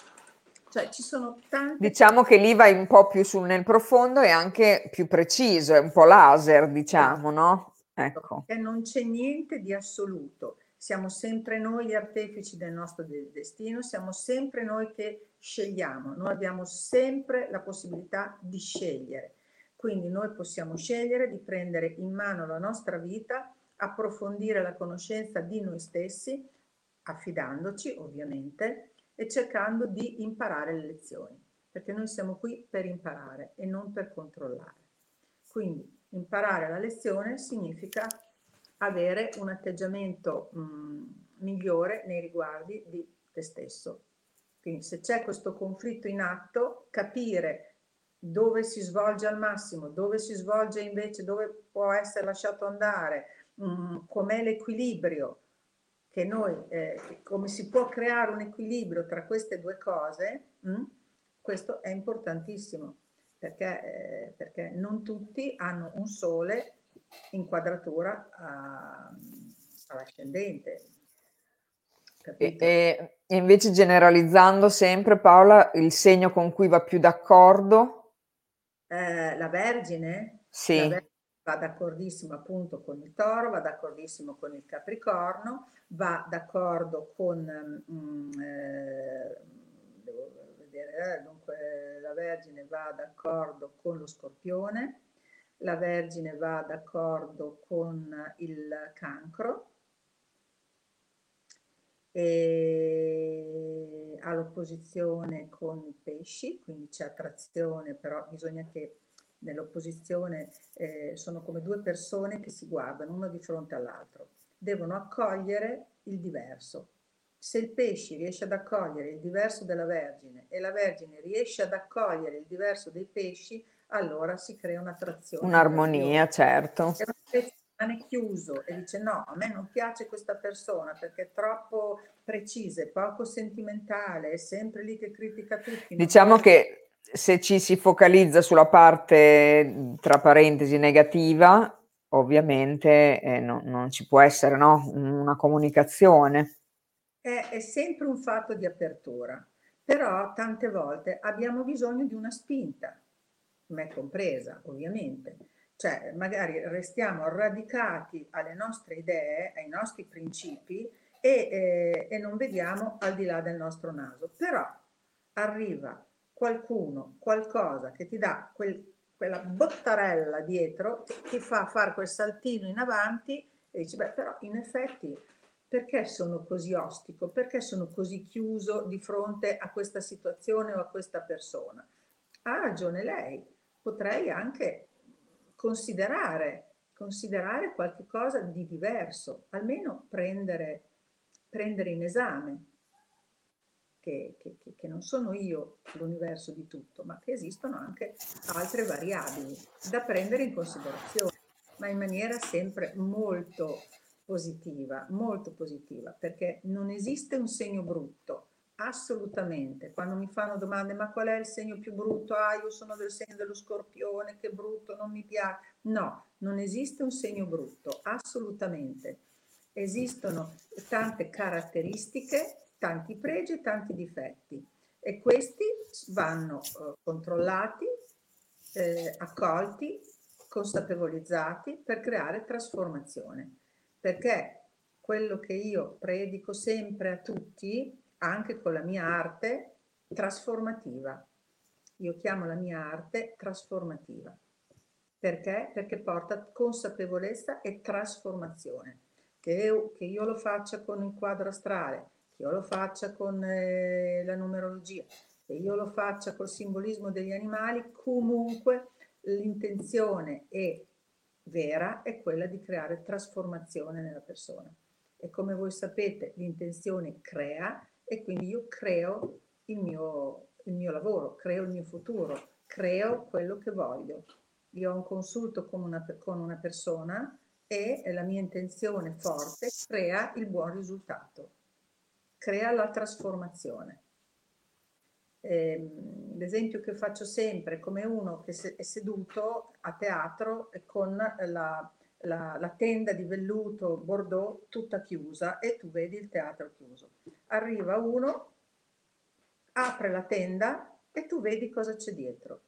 B: Cioè ci sono tante
A: diciamo che lì vai un po' più sul nel profondo e anche più preciso è un po' laser diciamo no? Ecco.
B: E non c'è niente di assoluto. Siamo sempre noi gli artefici del nostro destino, siamo sempre noi che scegliamo, noi abbiamo sempre la possibilità di scegliere. Quindi noi possiamo scegliere di prendere in mano la nostra vita, approfondire la conoscenza di noi stessi, affidandoci ovviamente e cercando di imparare le lezioni, perché noi siamo qui per imparare e non per controllare. Quindi imparare la lezione significa avere un atteggiamento mh, migliore nei riguardi di te stesso. Quindi se c'è questo conflitto in atto, capire dove si svolge al massimo, dove si svolge invece, dove può essere lasciato andare, mh, com'è l'equilibrio, che noi, eh, come si può creare un equilibrio tra queste due cose, mh, questo è importantissimo, perché, eh, perché non tutti hanno un sole inquadratura all'ascendente.
A: E, e, invece generalizzando sempre Paola, il segno con cui va più d'accordo?
B: Eh, la Vergine?
A: Sì. La Vergine
B: va d'accordissimo appunto con il Toro, va d'accordissimo con il Capricorno, va d'accordo con... Mm, eh, devo vedere, eh, dunque la Vergine va d'accordo con lo Scorpione, la Vergine va d'accordo con il cancro e ha l'opposizione con i pesci, quindi c'è attrazione, però bisogna che nell'opposizione eh, sono come due persone che si guardano uno di fronte all'altro, devono accogliere il diverso. Se il pesci riesce ad accogliere il diverso della Vergine e la Vergine riesce ad accogliere il diverso dei pesci, allora si crea un'attrazione.
A: Un'armonia, certo.
B: Se una è chiuso e dice no, a me non piace questa persona perché è troppo precisa, è poco sentimentale, è sempre lì che critica tutti.
A: Diciamo che se ci si focalizza sulla parte, tra parentesi, negativa, ovviamente eh, no, non ci può essere no? una comunicazione.
B: È, è sempre un fatto di apertura, però tante volte abbiamo bisogno di una spinta me compresa ovviamente, cioè magari restiamo radicati alle nostre idee, ai nostri principi e, eh, e non vediamo al di là del nostro naso, però arriva qualcuno, qualcosa che ti dà quel, quella bottarella dietro, che ti fa fare quel saltino in avanti e dici, beh, però in effetti perché sono così ostico? Perché sono così chiuso di fronte a questa situazione o a questa persona? Ha ragione lei, potrei anche considerare, considerare qualche di diverso, almeno prendere, prendere in esame che, che, che, non sono io l'universo di tutto, ma che esistono anche altre variabili da prendere in considerazione, ma in maniera sempre molto positiva, molto positiva, perché non esiste un segno brutto, Assolutamente, quando mi fanno domande ma qual è il segno più brutto? Ah, io sono del segno dello scorpione, che brutto, non mi piace. No, non esiste un segno brutto, assolutamente. Esistono tante caratteristiche, tanti pregi e tanti difetti e questi vanno eh, controllati, eh, accolti, consapevolizzati per creare trasformazione. Perché quello che io predico sempre a tutti anche con la mia arte trasformativa. Io chiamo la mia arte trasformativa. Perché? Perché porta consapevolezza e trasformazione. Che io, che io lo faccia con il quadro astrale, che io lo faccia con eh, la numerologia, che io lo faccia col simbolismo degli animali, comunque l'intenzione è vera è quella di creare trasformazione nella persona. E come voi sapete, l'intenzione crea e quindi io creo il mio, il mio lavoro, creo il mio futuro, creo quello che voglio. Io ho un consulto con una, con una persona e la mia intenzione forte crea il buon risultato, crea la trasformazione. Eh, l'esempio che faccio sempre è come uno che è seduto a teatro con la, la, la, tenda di velluto Bordeaux tutta chiusa e tu vedi il teatro chiuso. Arriva uno, apre la tenda e tu vedi cosa c'è dietro.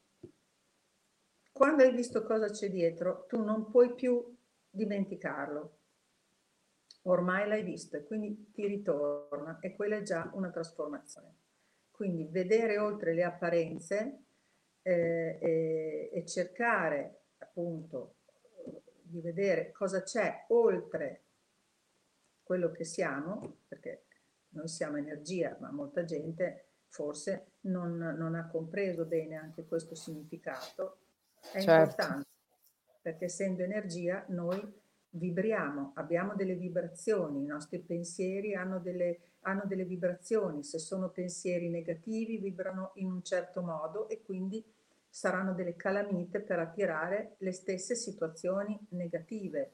B: Quando hai visto cosa c'è dietro, tu non puoi più dimenticarlo. ormai l'hai visto e quindi ti ritorna e quella è già una trasformazione. Quindi vedere oltre le apparenze eh, e, e cercare appunto di vedere cosa c'è oltre quello che siamo, perché noi siamo energia, ma molta gente forse non, non ha compreso bene anche questo significato, è certo. importante, perché essendo energia noi vibriamo, abbiamo delle vibrazioni, i nostri pensieri hanno delle, hanno delle vibrazioni, se sono pensieri negativi vibrano in un certo modo e quindi saranno delle calamite per attirare le stesse situazioni negative.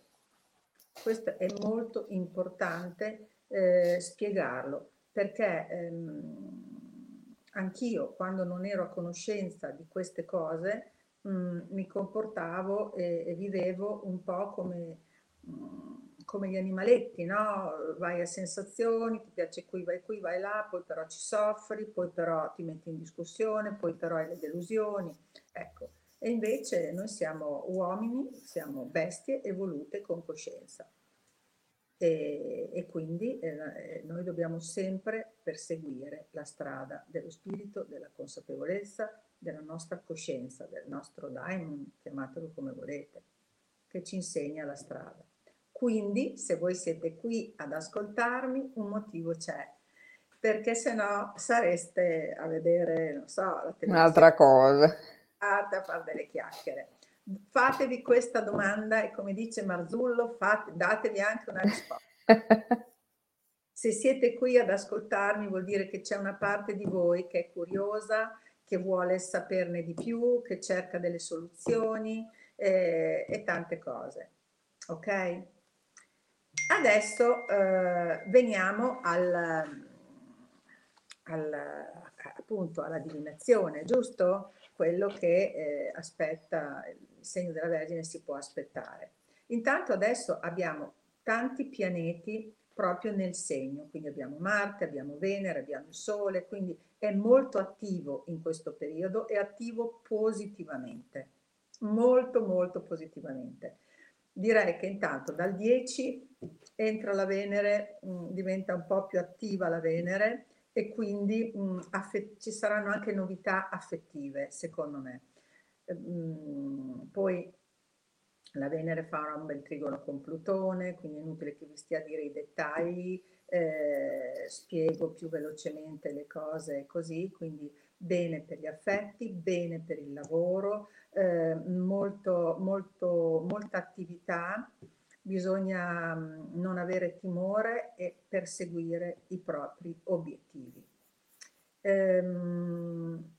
B: Questo è molto importante eh, spiegarlo perché ehm, anch'io quando non ero a conoscenza di queste cose mh, mm, mi comportavo e, e, vivevo un po' come, mh, mm, come gli animaletti, no? Vai a sensazioni, ti piace qui, vai qui, vai là, poi però ci soffri, poi però ti metti in discussione, poi però hai le delusioni. Ecco, e invece noi siamo uomini, siamo bestie evolute con coscienza. E, e quindi eh, noi dobbiamo sempre perseguire la strada dello spirito, della consapevolezza, della nostra coscienza, del nostro daimon, chiamatelo come volete, che ci insegna la strada. Quindi, se voi siete qui ad ascoltarmi, un motivo c'è, perché se no sareste a vedere, non so, la
A: televisione. Un'altra cosa.
B: A fare delle chiacchiere fatevi questa domanda e come dice Marzullo, fate, datevi anche una risposta. [LAUGHS] Se siete qui ad ascoltarmi vuol dire che c'è una parte di voi che è curiosa, che vuole saperne di più, che cerca delle soluzioni eh, e tante cose. Ok? Adesso eh, veniamo al, al, appunto alla divinazione, giusto? Quello che eh, aspetta segno della Vergine si può aspettare. Intanto adesso abbiamo tanti pianeti proprio nel segno, quindi abbiamo Marte, abbiamo Venere, abbiamo il Sole, quindi è molto attivo in questo periodo e attivo positivamente, molto molto positivamente. Direi che intanto dal 10 entra la Venere, mh, mm, diventa un po' più attiva la Venere e quindi mh, mm, affet- ci saranno anche novità affettive, secondo me. Ehm, poi la Venere farà un bel trigono con Plutone, quindi è inutile che vi stia a dire i dettagli, eh, spiego più velocemente le cose così, quindi bene per gli affetti, bene per il lavoro, eh, molto, molto, molta attività, bisogna mm, non avere timore e perseguire i propri obiettivi. Ehm,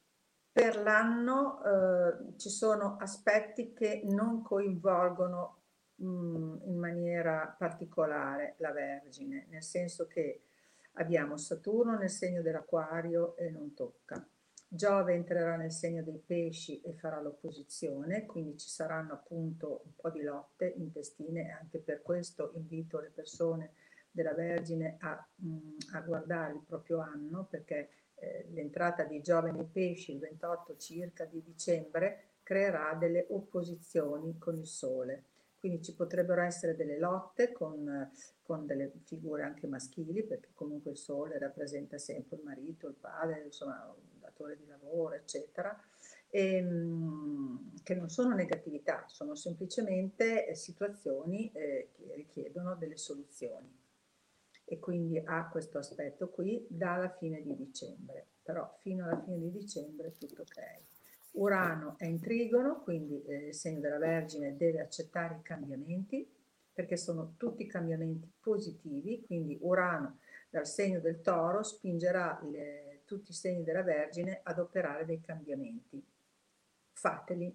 B: per l'anno eh, ci sono aspetti che non coinvolgono mh, mm, in maniera particolare la Vergine, nel senso che abbiamo Saturno nel segno dell'Aquario e non tocca. Giove entrerà nel segno dei pesci e farà l'opposizione, quindi ci saranno appunto un po' di lotte intestine e anche per questo invito le persone della Vergine a, mh, mm, a guardare il proprio anno perché eh, l'entrata di Giove nei pesci il 28 circa di dicembre creerà delle opposizioni con il Sole. Quindi ci potrebbero essere delle lotte con, con delle figure anche maschili, perché comunque il Sole rappresenta sempre il marito, il padre, insomma, datore di lavoro, eccetera, e, ehm, che non sono negatività, sono semplicemente situazioni eh, che richiedono delle soluzioni. E quindi ha questo aspetto qui dalla fine di dicembre, però fino alla fine di dicembre tutto ok. Urano è in trigono, quindi eh, segno della Vergine deve accettare i cambiamenti, perché sono tutti cambiamenti positivi, quindi Urano dal segno del toro spingerà le, tutti i segni della Vergine ad operare dei cambiamenti. Fateli,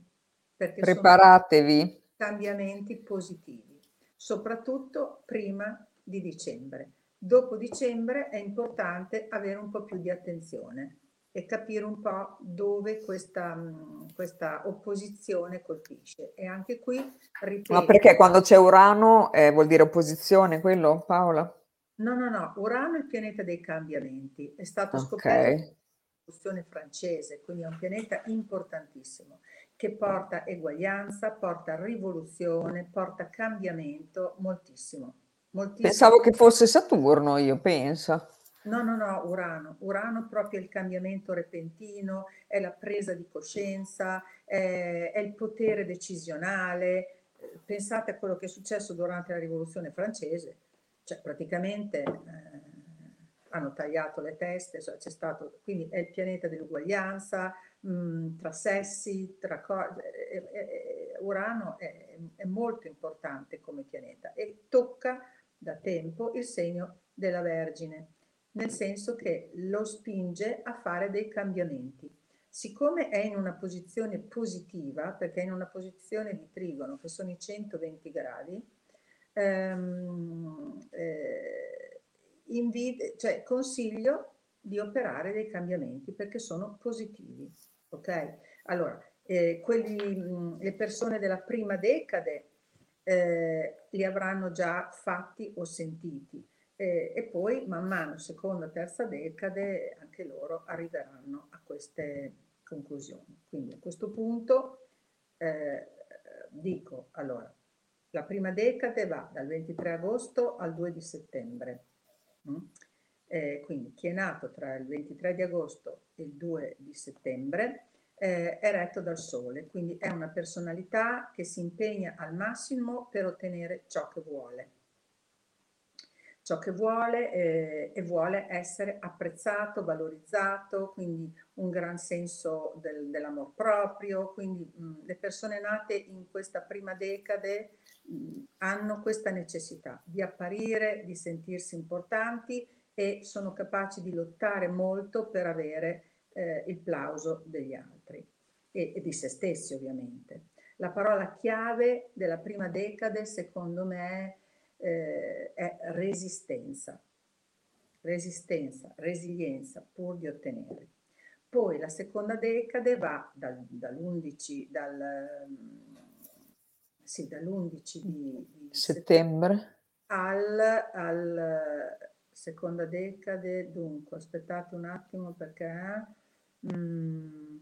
B: perché
A: preparatevi.
B: Cambiamenti positivi, soprattutto prima di dicembre dopo dicembre è importante avere un po' più di attenzione e capire un po' dove questa, mm, questa opposizione colpisce. E anche qui,
A: ripeto... Ma perché quando c'è Urano eh, vuol dire opposizione quello, Paola?
B: No, no, no, Urano è il pianeta dei cambiamenti, è stato scoperto nella rivoluzione francese, quindi è un pianeta importantissimo che porta eguaglianza, porta rivoluzione, porta cambiamento moltissimo
A: Moltissimo. Pensavo che fosse Saturno, io penso.
B: No, no, no, Urano. Urano proprio è il cambiamento repentino, è la presa di coscienza, è, è il potere decisionale. Pensate a quello che è successo durante la rivoluzione francese, cioè praticamente eh, hanno tagliato le teste, cioè c'è stato, quindi è il pianeta dell'uguaglianza mh, mm, tra sessi, tra cose. Urano è, è molto importante come pianeta e tocca da tempo il segno della Vergine nel senso che lo spinge a fare dei cambiamenti. Siccome è in una posizione positiva, perché è in una posizione di trigono, che sono i 120 gradi, ehm, eh, invide, cioè, consiglio di operare dei cambiamenti perché sono positivi. Ok? Allora, eh, quelli, mh, le persone della prima decade eh, li avranno già fatti o sentiti e, e poi man mano, seconda, terza decade, anche loro arriveranno a queste conclusioni. Quindi a questo punto eh, dico, allora, la prima decade va dal 23 agosto al 2 di settembre. Mm? Eh, quindi chi è nato tra il 23 di agosto e il 2 di settembre eh, è retto dal sole, quindi è una personalità che si impegna al massimo per ottenere ciò che vuole ciò che vuole eh, e vuole essere apprezzato, valorizzato, quindi un gran senso del, dell'amor proprio, quindi mh, le persone nate in questa prima decade hanno questa necessità di apparire, di sentirsi importanti e sono capaci di lottare molto per avere eh, il plauso degli altri e, e di se stessi ovviamente. La parola chiave della prima decade secondo me eh, è resistenza, resistenza, resilienza pur di ottenere. Poi la seconda decade va dal, dall'11, dal, sì, dall'11 di, di settembre al, al, seconda decade, dunque aspettate un attimo perché... Mm,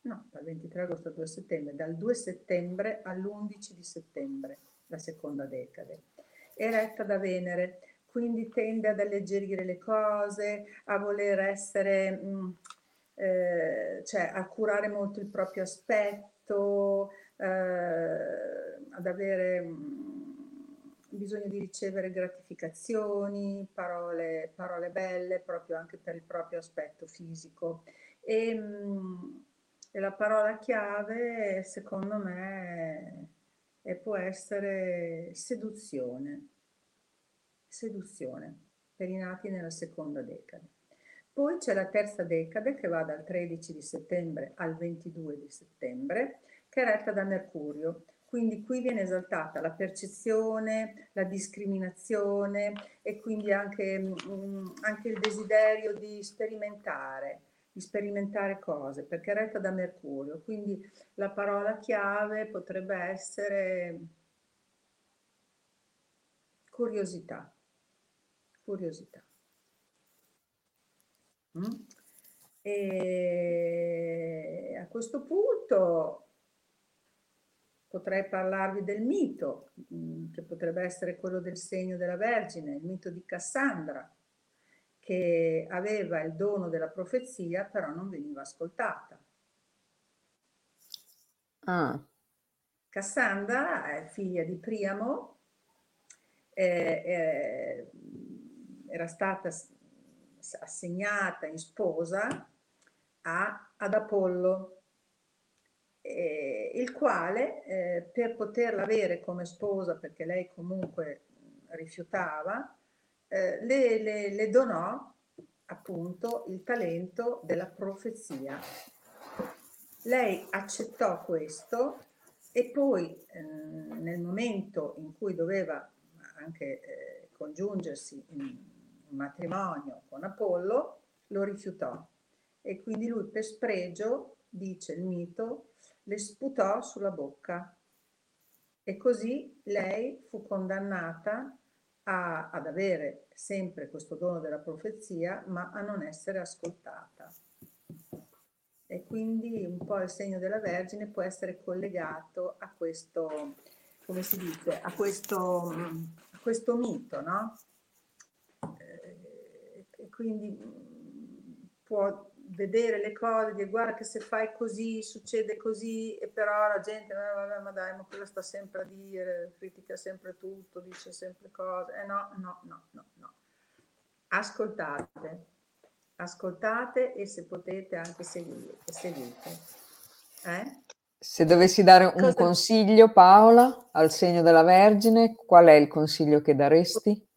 B: no, dal 23 agosto al 2 settembre, dal 2 settembre all'11 di settembre la seconda decade. È retta da Venere, quindi tende ad alleggerire le cose, a voler essere, mm, eh, cioè a curare molto il proprio aspetto, eh, ad avere mm, bisogno di ricevere gratificazioni, parole, parole, belle proprio anche per il proprio aspetto fisico. E, mm, e la parola chiave, secondo me, e può essere seduzione, seduzione per i nati nella seconda decade. Poi c'è la terza decade che va dal 13 di settembre al 22 di settembre, che è retta da Mercurio. Quindi qui viene esaltata la percezione, la discriminazione e quindi anche, mm, anche il desiderio di sperimentare, di sperimentare cose, perché è retta da Mercurio, quindi la parola chiave potrebbe essere curiosità, curiosità. Mm? E a questo punto potrei parlarvi del mito, mm, che potrebbe essere quello del segno della Vergine, il mito di Cassandra, che aveva il dono della profezia, però non veniva ascoltata. Ah. Cassandra è figlia di Priamo, eh, eh, era stata assegnata in sposa a, ad Apollo, eh, il quale eh, per poterla avere come sposa, perché lei comunque rifiutava, eh, le, le, le donò appunto il talento della profezia. Lei accettò questo e poi eh, nel momento in cui doveva anche eh, congiungersi in matrimonio con Apollo, lo rifiutò e quindi lui per spregio, dice il mito, le sputò sulla bocca e così lei fu condannata a, ad avere sempre questo dono della profezia, ma a non essere ascoltata. E quindi un po' il segno della Vergine può essere collegato a questo, come si dice, a questo, questo mito, no? Eh, e quindi può vedere le cose, dire guarda che se fai così succede così e però la gente, eh, vabbè ma dai, ma quello sta sempre a dire, critica sempre tutto, dice sempre cose, eh no, no, no, no, no. Ascoltate, ascoltate e se potete anche seguite. seguite. Eh?
A: Se dovessi dare un Cosa... consiglio, Paola, al segno della Vergine, qual è il consiglio che daresti?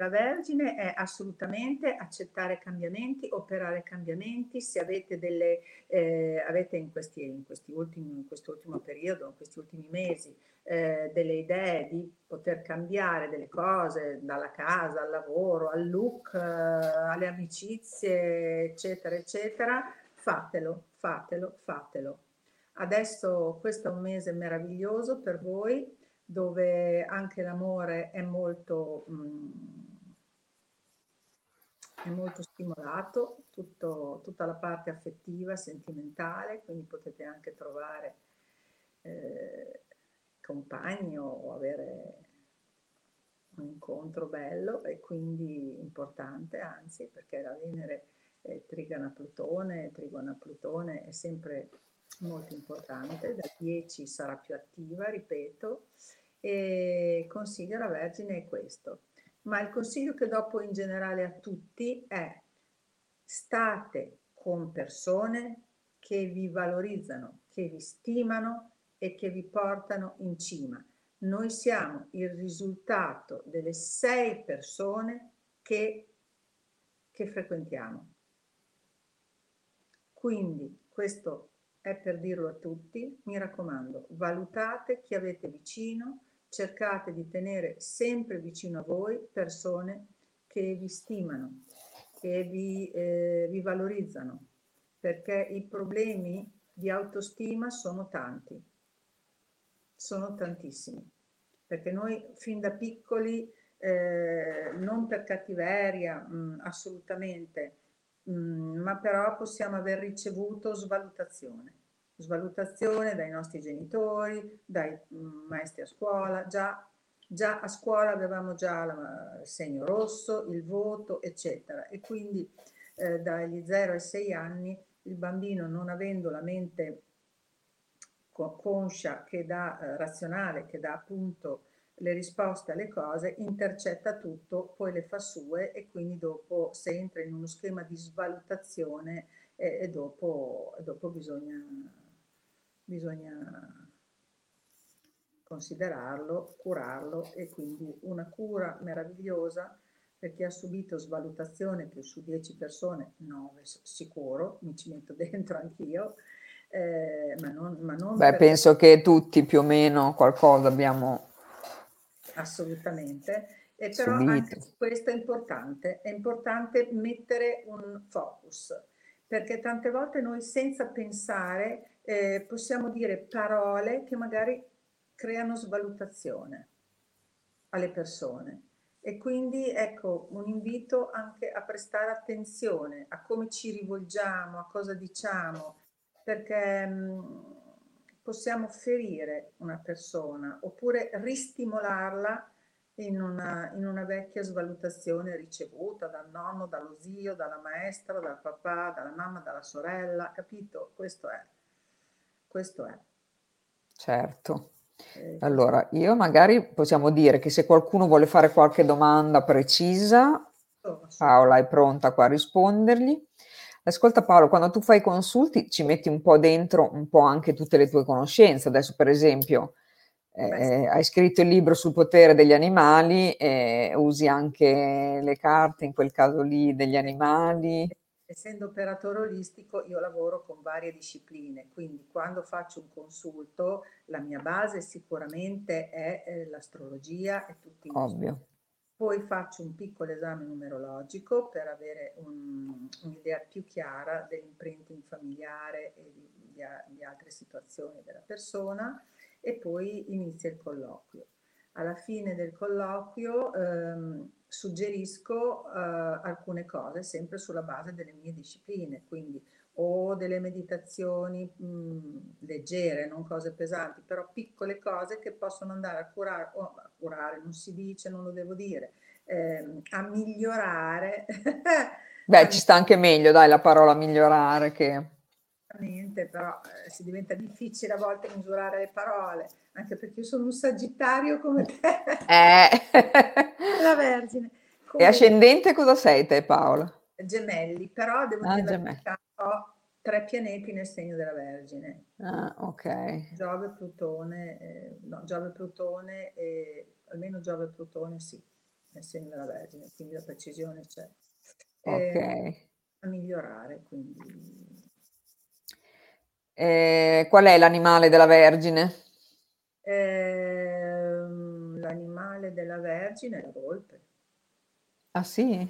B: La Vergine è assolutamente accettare cambiamenti, operare cambiamenti. Se avete delle, eh, avete in, questi, in, questi ultimi, in quest'ultimo periodo, in questi ultimi mesi, eh, delle idee di poter cambiare delle cose dalla casa al lavoro, al look, eh, alle amicizie, eccetera, eccetera, fatelo, fatelo, fatelo. Adesso questo è un mese meraviglioso per voi dove anche l'amore è molto, mh, mm, è molto stimolato, tutto, tutta la parte affettiva, sentimentale, quindi potete anche trovare eh, compagni o avere un incontro bello e quindi importante, anzi, perché la Venere è trigona Plutone, trigona Plutone è sempre molto importante, da 10 sarà più attiva, ripeto, e alla Vergine questo. Ma il consiglio che dopo in generale a tutti è state con persone che vi valorizzano, che vi stimano e che vi portano in cima. Noi siamo il risultato delle sei persone che, che frequentiamo. Quindi questo è per dirlo a tutti, mi raccomando, valutate chi avete vicino, cercate di tenere sempre vicino a voi persone che vi stimano, che vi, eh, vi valorizzano, perché i problemi di autostima sono tanti, sono tantissimi, perché noi fin da piccoli, eh, non per cattiveria, mh, mm, assolutamente, mh, mm, ma però possiamo aver ricevuto svalutazione svalutazione dai nostri genitori, dai mm, maestri a scuola, già, già a scuola avevamo già la, il segno rosso, il voto, eccetera. E quindi eh, dagli 0 ai 6 anni il bambino non avendo la mente conscia che dà, eh, razionale, che dà appunto le risposte alle cose, intercetta tutto, poi le fa sue e quindi dopo se entra in uno schema di svalutazione eh, e dopo, dopo bisogna bisogna considerarlo, curarlo e quindi una cura meravigliosa per chi ha subito svalutazione che su 10 persone 9 sicuro, mi ci metto [LAUGHS] dentro anch'io, eh, ma non, ma non
A: Beh, per... penso che tutti più o meno qualcosa abbiamo
B: assolutamente e però subito. anche questo è importante, è importante mettere un focus perché tante volte noi senza pensare eh, possiamo dire parole che magari creano svalutazione alle persone. E quindi ecco un invito anche a prestare attenzione a come ci rivolgiamo, a cosa diciamo, perché mm, possiamo ferire una persona oppure ristimolarla in una, in una, vecchia svalutazione ricevuta dal nonno, dallo zio, dalla maestra, dal papà, dalla mamma, dalla sorella, capito? Questo è. Questo è.
A: Certo. Eh, allora, io magari possiamo dire che se qualcuno vuole fare qualche domanda precisa, Paola è pronta qua a rispondergli. Ascolta Paolo, quando tu fai consulti ci metti un po' dentro un po' anche tutte le tue conoscenze. Adesso per esempio eh, hai scritto il libro sul potere degli animali, eh, usi anche le carte in quel caso lì degli animali
B: essendo operatore olistico io lavoro con varie discipline, quindi quando faccio un consulto la mia base sicuramente è eh, l'astrologia e tutti i
A: Ovvio.
B: Poi faccio un piccolo esame numerologico per avere un, un'idea più chiara dell'imprinting familiare e di, di, di altre situazioni della persona e poi inizia il colloquio. Alla fine del colloquio ehm, suggerisco uh, alcune cose sempre sulla base delle mie discipline, quindi o delle meditazioni mh, mm, leggere, non cose pesanti, però piccole cose che possono andare a curare, o a curare non si dice, non lo devo dire, eh, a migliorare. [LAUGHS]
A: Beh, ci sta anche meglio, dai, la parola migliorare che...
B: Però eh, si diventa difficile a volte misurare le parole, anche perché io sono un sagittario come [LAUGHS] te.
A: Eh.
B: la Vergine.
A: Comunque, e ascendente cosa sei te Paola?
B: Gemelli, però devo ah, dire che ho tre pianeti nel segno della Vergine.
A: Ah, ok.
B: Giove, Plutone, eh, no, Giove, Plutone e almeno Giove Plutone sì, nel segno della Vergine, quindi la precisione c'è.
A: Ok.
B: Eh, a migliorare, quindi.
A: Eh, qual è l'animale della Vergine?
B: Ehm, l'animale della Vergine è la volpe.
A: Ah sì?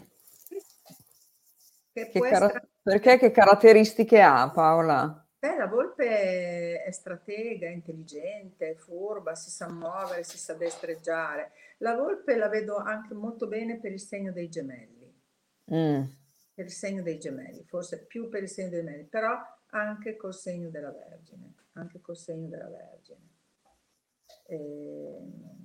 B: Che
A: che cara- perché che caratteristiche ha Paola?
B: Beh, la volpe è stratega, intelligente, furba, si sa muovere, si sa destreggiare. La volpe la vedo anche molto bene per il segno dei gemelli.
A: Mm.
B: Per il segno dei gemelli, forse più per il segno dei gemelli, però anche col segno della Vergine. Anche col segno della Vergine. E...
A: Ehm.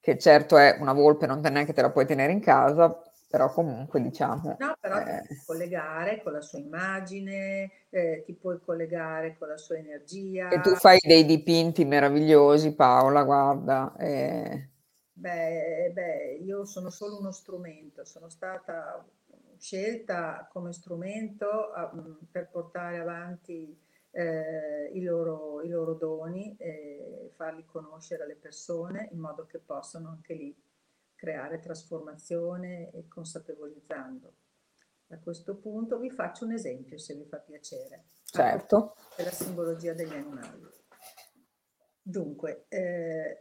A: Che certo è una volpe, non te neanche te la puoi tenere in casa, però comunque diciamo...
B: No, però eh... ti puoi collegare con la sua immagine, eh, ti puoi collegare con la sua energia.
A: E tu fai dei dipinti meravigliosi, Paola, guarda. Eh...
B: Beh, beh, io sono solo uno strumento, sono stata scelta come strumento a, per portare avanti eh, i, loro, i loro doni e farli conoscere alle persone in modo che possano anche lì creare trasformazione e consapevolizzando. A questo punto vi faccio un esempio se vi fa piacere.
A: Certo.
B: Per la simbologia degli animali. Dunque, eh,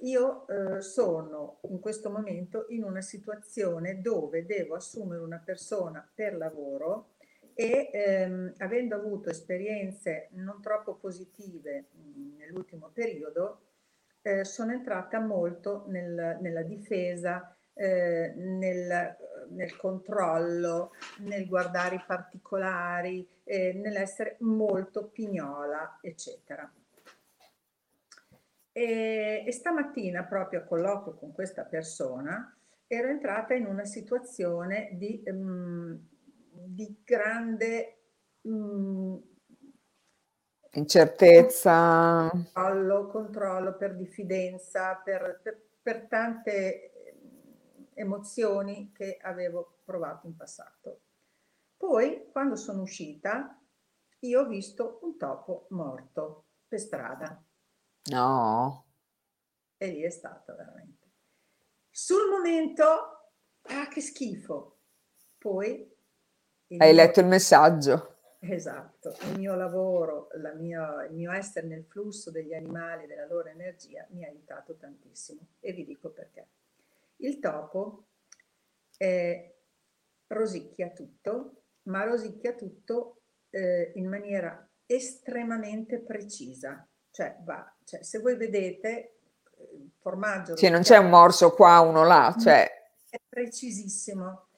B: io eh, sono in questo momento in una situazione dove devo assumere una persona per lavoro e ehm, avendo avuto esperienze non troppo positive mh, nell'ultimo periodo, eh, sono entrata molto nel, nella difesa, eh, nel, nel, controllo, nel guardare i particolari, eh, nell'essere molto pignola, eccetera. E, e stamattina, proprio a colloquio con questa persona, ero entrata in una situazione di, um, di grande um,
A: Incertezza.
B: Controllo, controllo per diffidenza, per, per, per tante emozioni che avevo provato in passato. Poi, quando sono uscita, io ho visto un topo morto per strada.
A: No.
B: E lì è stata veramente. Sul momento, ah, che schifo. Poi...
A: Hai mio... letto il messaggio.
B: Esatto, il mio lavoro, mia, il mio essere nel flusso degli animali, della loro energia, mi ha aiutato tantissimo e vi dico perché. Il topo eh, rosicchia tutto, ma rosicchia tutto eh, in maniera estremamente precisa. Cioè, va, cioè, se voi vedete il formaggio...
A: Sì, non c'è un morso qua, uno là, cioè...
B: È precisissimo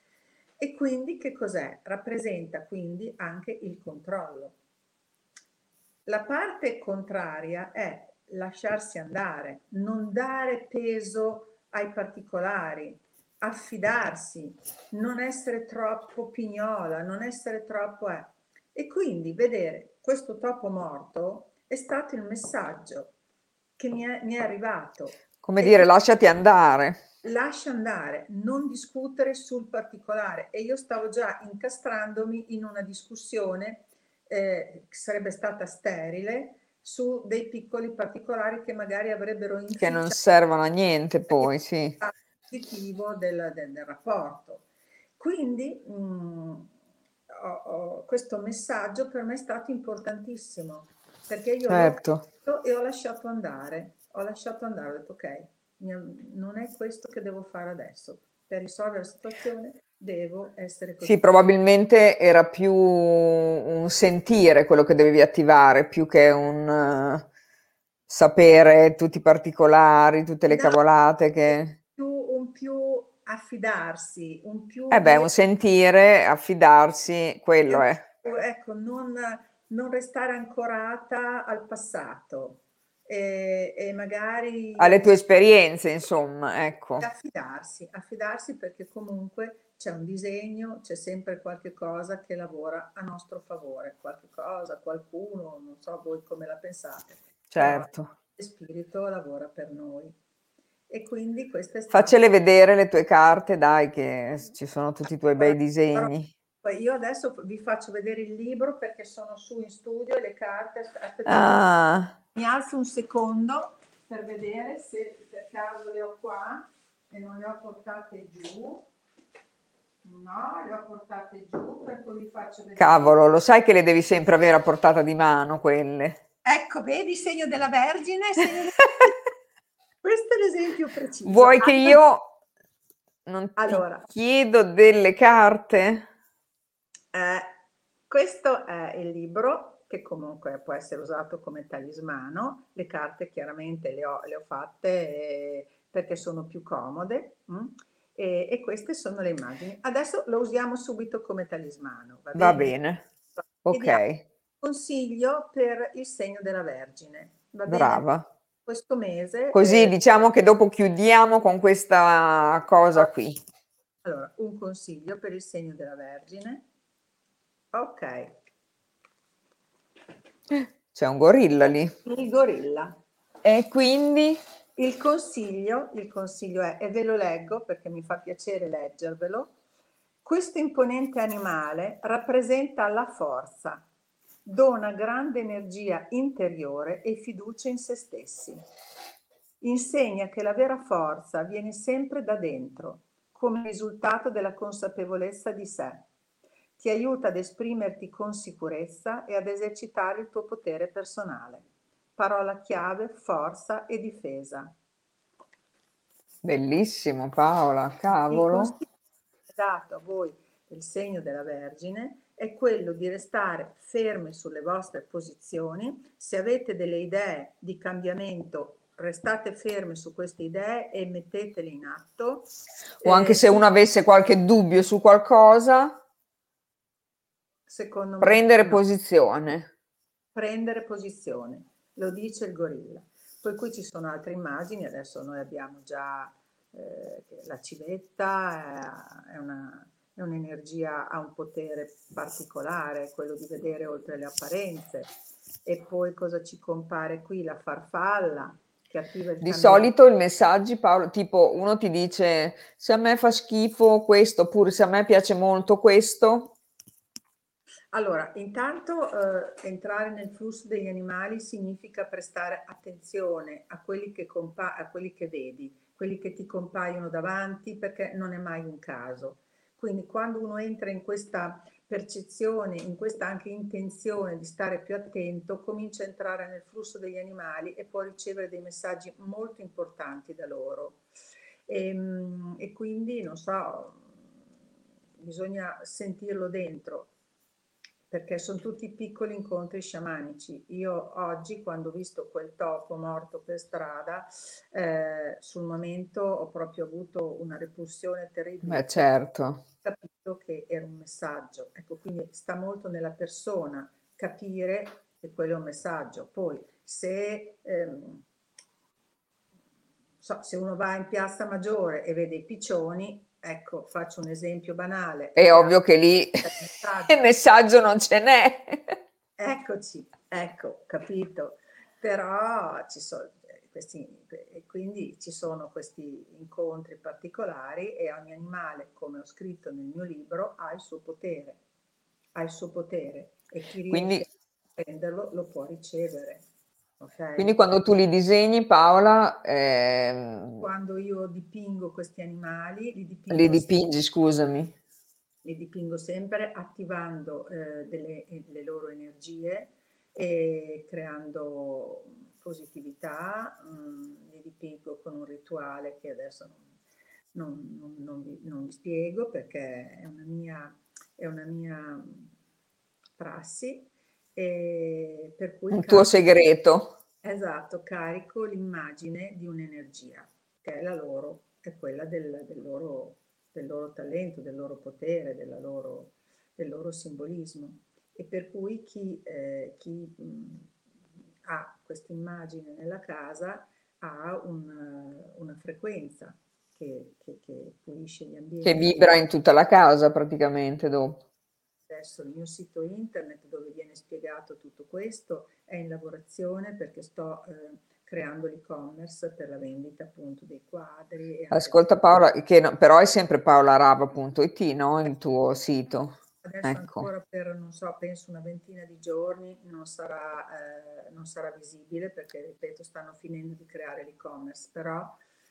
B: e quindi che cos'è? Rappresenta quindi anche il controllo. La parte contraria è lasciarsi andare, non dare peso ai particolari, affidarsi, non essere troppo pignola, non essere troppo... Eh. E quindi vedere questo topo morto è stato il messaggio che mi è, mi è arrivato.
A: Come dire, lasciati andare
B: lascia andare, non discutere sul particolare. E io stavo già incastrandomi in una discussione eh, che sarebbe stata sterile su dei piccoli particolari che magari avrebbero
A: Che non servono a niente poi, sì.
B: Positivo del, del, del rapporto. Quindi mh, mm, ho, ho, questo messaggio per me è stato importantissimo perché io
A: certo.
B: e ho lasciato andare, ho lasciato andare, ho detto ok, non è questo che devo fare adesso. Per risolvere la situazione devo essere
A: così. Sì, probabilmente era più un sentire quello che dovevi attivare, più che un... sapere tutti i particolari, tutte le no, cavolate che...
B: Più, un più affidarsi, un più...
A: Eh beh, un sentire, affidarsi, quello è.
B: Ecco, non, non restare ancorata al passato e, e, magari...
A: Alle tue esperienze, insomma, ecco.
B: Affidarsi, affidarsi perché comunque c'è un disegno, c'è sempre qualche cosa che lavora a nostro favore, qualche cosa, qualcuno, non so voi come la pensate.
A: Certo.
B: Il spirito lavora per noi. E quindi questa è
A: stata... Faccele vedere le tue carte, dai, che ci sono tutti i tuoi bei disegni.
B: Io adesso vi faccio vedere il libro perché sono su in studio e le carte. Aspettate, ah. mi alzo un secondo per vedere se per caso le ho qua e non le ho portate giù. No, le ho portate giù, per cui vi faccio vedere.
A: Cavolo, lo sai che le devi sempre avere a portata di mano quelle.
B: Ecco, vedi, segno della Vergine. Segno. [LAUGHS] Questo è l'esempio preciso.
A: Vuoi che io non allora, chiedo delle carte?
B: Eh, questo è il libro che comunque può essere usato come talismano. Le carte chiaramente le ho, le ho fatte eh, perché sono più comode. Hm? E, e, queste sono le immagini. Adesso lo usiamo subito come talismano.
A: Va bene? Va bene. Ok.
B: Consiglio per il segno della Vergine.
A: Va Brava.
B: Questo mese.
A: Così eh, diciamo che dopo chiudiamo con questa cosa qui.
B: Allora, un consiglio per il segno della Vergine. Ok.
A: C'è un gorilla lì.
B: Il gorilla.
A: E quindi?
B: Il consiglio, il consiglio è, e ve lo leggo perché mi fa piacere leggervelo, questo imponente animale rappresenta la forza, dona grande energia interiore e fiducia in se stessi. Insegna che la vera forza viene sempre da dentro, come risultato della consapevolezza di sé. Ti aiuta ad esprimerti con sicurezza e ad esercitare il tuo potere personale. Parola chiave, forza e difesa.
A: Bellissimo Paola, cavolo. Il
B: dato a voi del segno della Vergine è quello di restare ferme sulle vostre posizioni. Se avete delle idee di cambiamento, restate ferme su queste idee e mettetele in atto.
A: O anche eh, se uno avesse qualche dubbio su qualcosa, secondo me, prendere no. posizione.
B: Prendere posizione lo dice il gorilla. Poi qui ci sono altre immagini, adesso noi abbiamo già eh, la civetta, è, una, è un'energia, ha un potere particolare, quello di vedere oltre le apparenze. E poi cosa ci compare qui? La farfalla,
A: che attiva il Di solito i messaggi, Paolo, tipo uno ti dice se a me fa schifo questo, oppure se a me piace molto questo,
B: allora, intanto eh, entrare nel flusso degli animali significa prestare attenzione a quelli, che compa- a quelli che vedi, quelli che ti compaiono davanti, perché non è mai un caso. Quindi quando uno entra in questa percezione, in questa anche intenzione di stare più attento, comincia a entrare nel flusso degli animali e può ricevere dei messaggi molto importanti da loro. E, ehm, e quindi, non so, bisogna sentirlo dentro perché sono tutti piccoli incontri sciamanici. Io oggi, quando ho visto quel topo morto per strada, eh, sul momento ho proprio avuto una repulsione terribile.
A: Beh, certo.
B: Ho capito che era un messaggio. Ecco, quindi sta molto nella persona capire che quello è un messaggio. Poi, se... Ehm, so, se uno va in piazza maggiore e vede i piccioni, Ecco, faccio un esempio banale.
A: È ovvio che lì [LAUGHS] il messaggio non ce n'è.
B: Eccoci, ecco, capito. Però ci sono questi, quindi ci sono questi incontri particolari e ogni animale, come ho scritto nel mio libro, ha il suo potere, ha il suo potere e chi quindi, riesce a prenderlo lo può ricevere.
A: Okay. Quindi quando tu li disegni, Paola... Ehm...
B: Quando io dipingo questi animali, li dipingo...
A: Li dipingi, sempre, scusami.
B: Li dipingo sempre attivando eh, delle, le loro energie e creando positività. Mm, li dipingo con un rituale che adesso non, non, non, vi, non vi, spiego perché è una mia, è una mia prassi e per cui
A: un tuo segreto.
B: Esatto, carico l'immagine di un'energia, che è la loro, è quella del, del, loro, del loro, talento, del loro potere, loro, del loro simbolismo. E per cui chi, eh, chi mh, ha questa immagine nella casa ha una, una frequenza che, che, che, pulisce gli ambienti.
A: Che vibra in tutta la casa praticamente dopo.
B: Adesso il mio sito internet dove viene spiegato tutto questo è in lavorazione perché sto eh, creando l'e-commerce per la vendita appunto dei quadri.
A: Ascolta Paola, che no, però è sempre paolarava.it, no? Il tuo sito.
B: Adesso ecco. ancora per, non so, penso una ventina di giorni non sarà, eh, non sarà visibile perché, ripeto, stanno finendo di creare l'e-commerce, però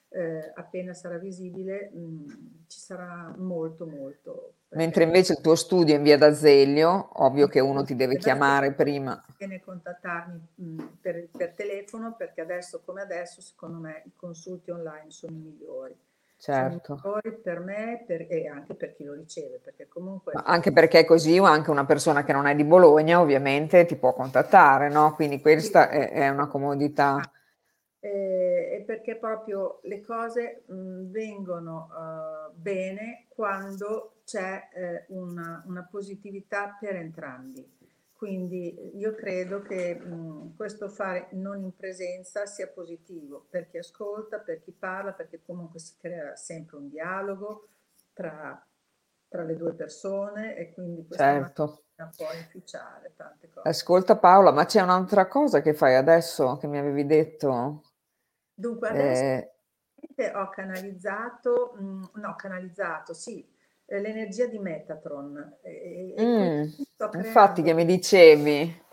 B: eh, appena sarà visibile mh, mm, ci sarà molto molto.
A: Mentre invece il tuo studio è in via d'Azeglio, ovvio che uno ti deve chiamare prima.
B: Viene contattarmi mm, per, per telefono perché adesso come adesso secondo me i consulti online sono i migliori.
A: Certo.
B: per me per, e anche per chi lo riceve, perché comunque...
A: Ma anche perché è così, o anche una persona che non è di Bologna ovviamente ti può contattare, no? Quindi questa è, è, una comodità.
B: Eh, e perché proprio le cose mh, vengono uh, bene quando c'è eh, una, una positività per entrambi. Quindi io credo che mh, questo fare non in presenza sia positivo per chi ascolta, per chi parla, perché comunque si crea sempre un dialogo tra, tra le due persone e quindi questo
A: certo.
B: può inficiare tante cose.
A: Ascolta Paola, ma c'è un'altra cosa che fai adesso che mi avevi detto?
B: Dunque adesso eh... ho canalizzato, mh, no canalizzato, sì, eh, l'energia di Metatron.
A: E, mm, infatti che mi dicevi.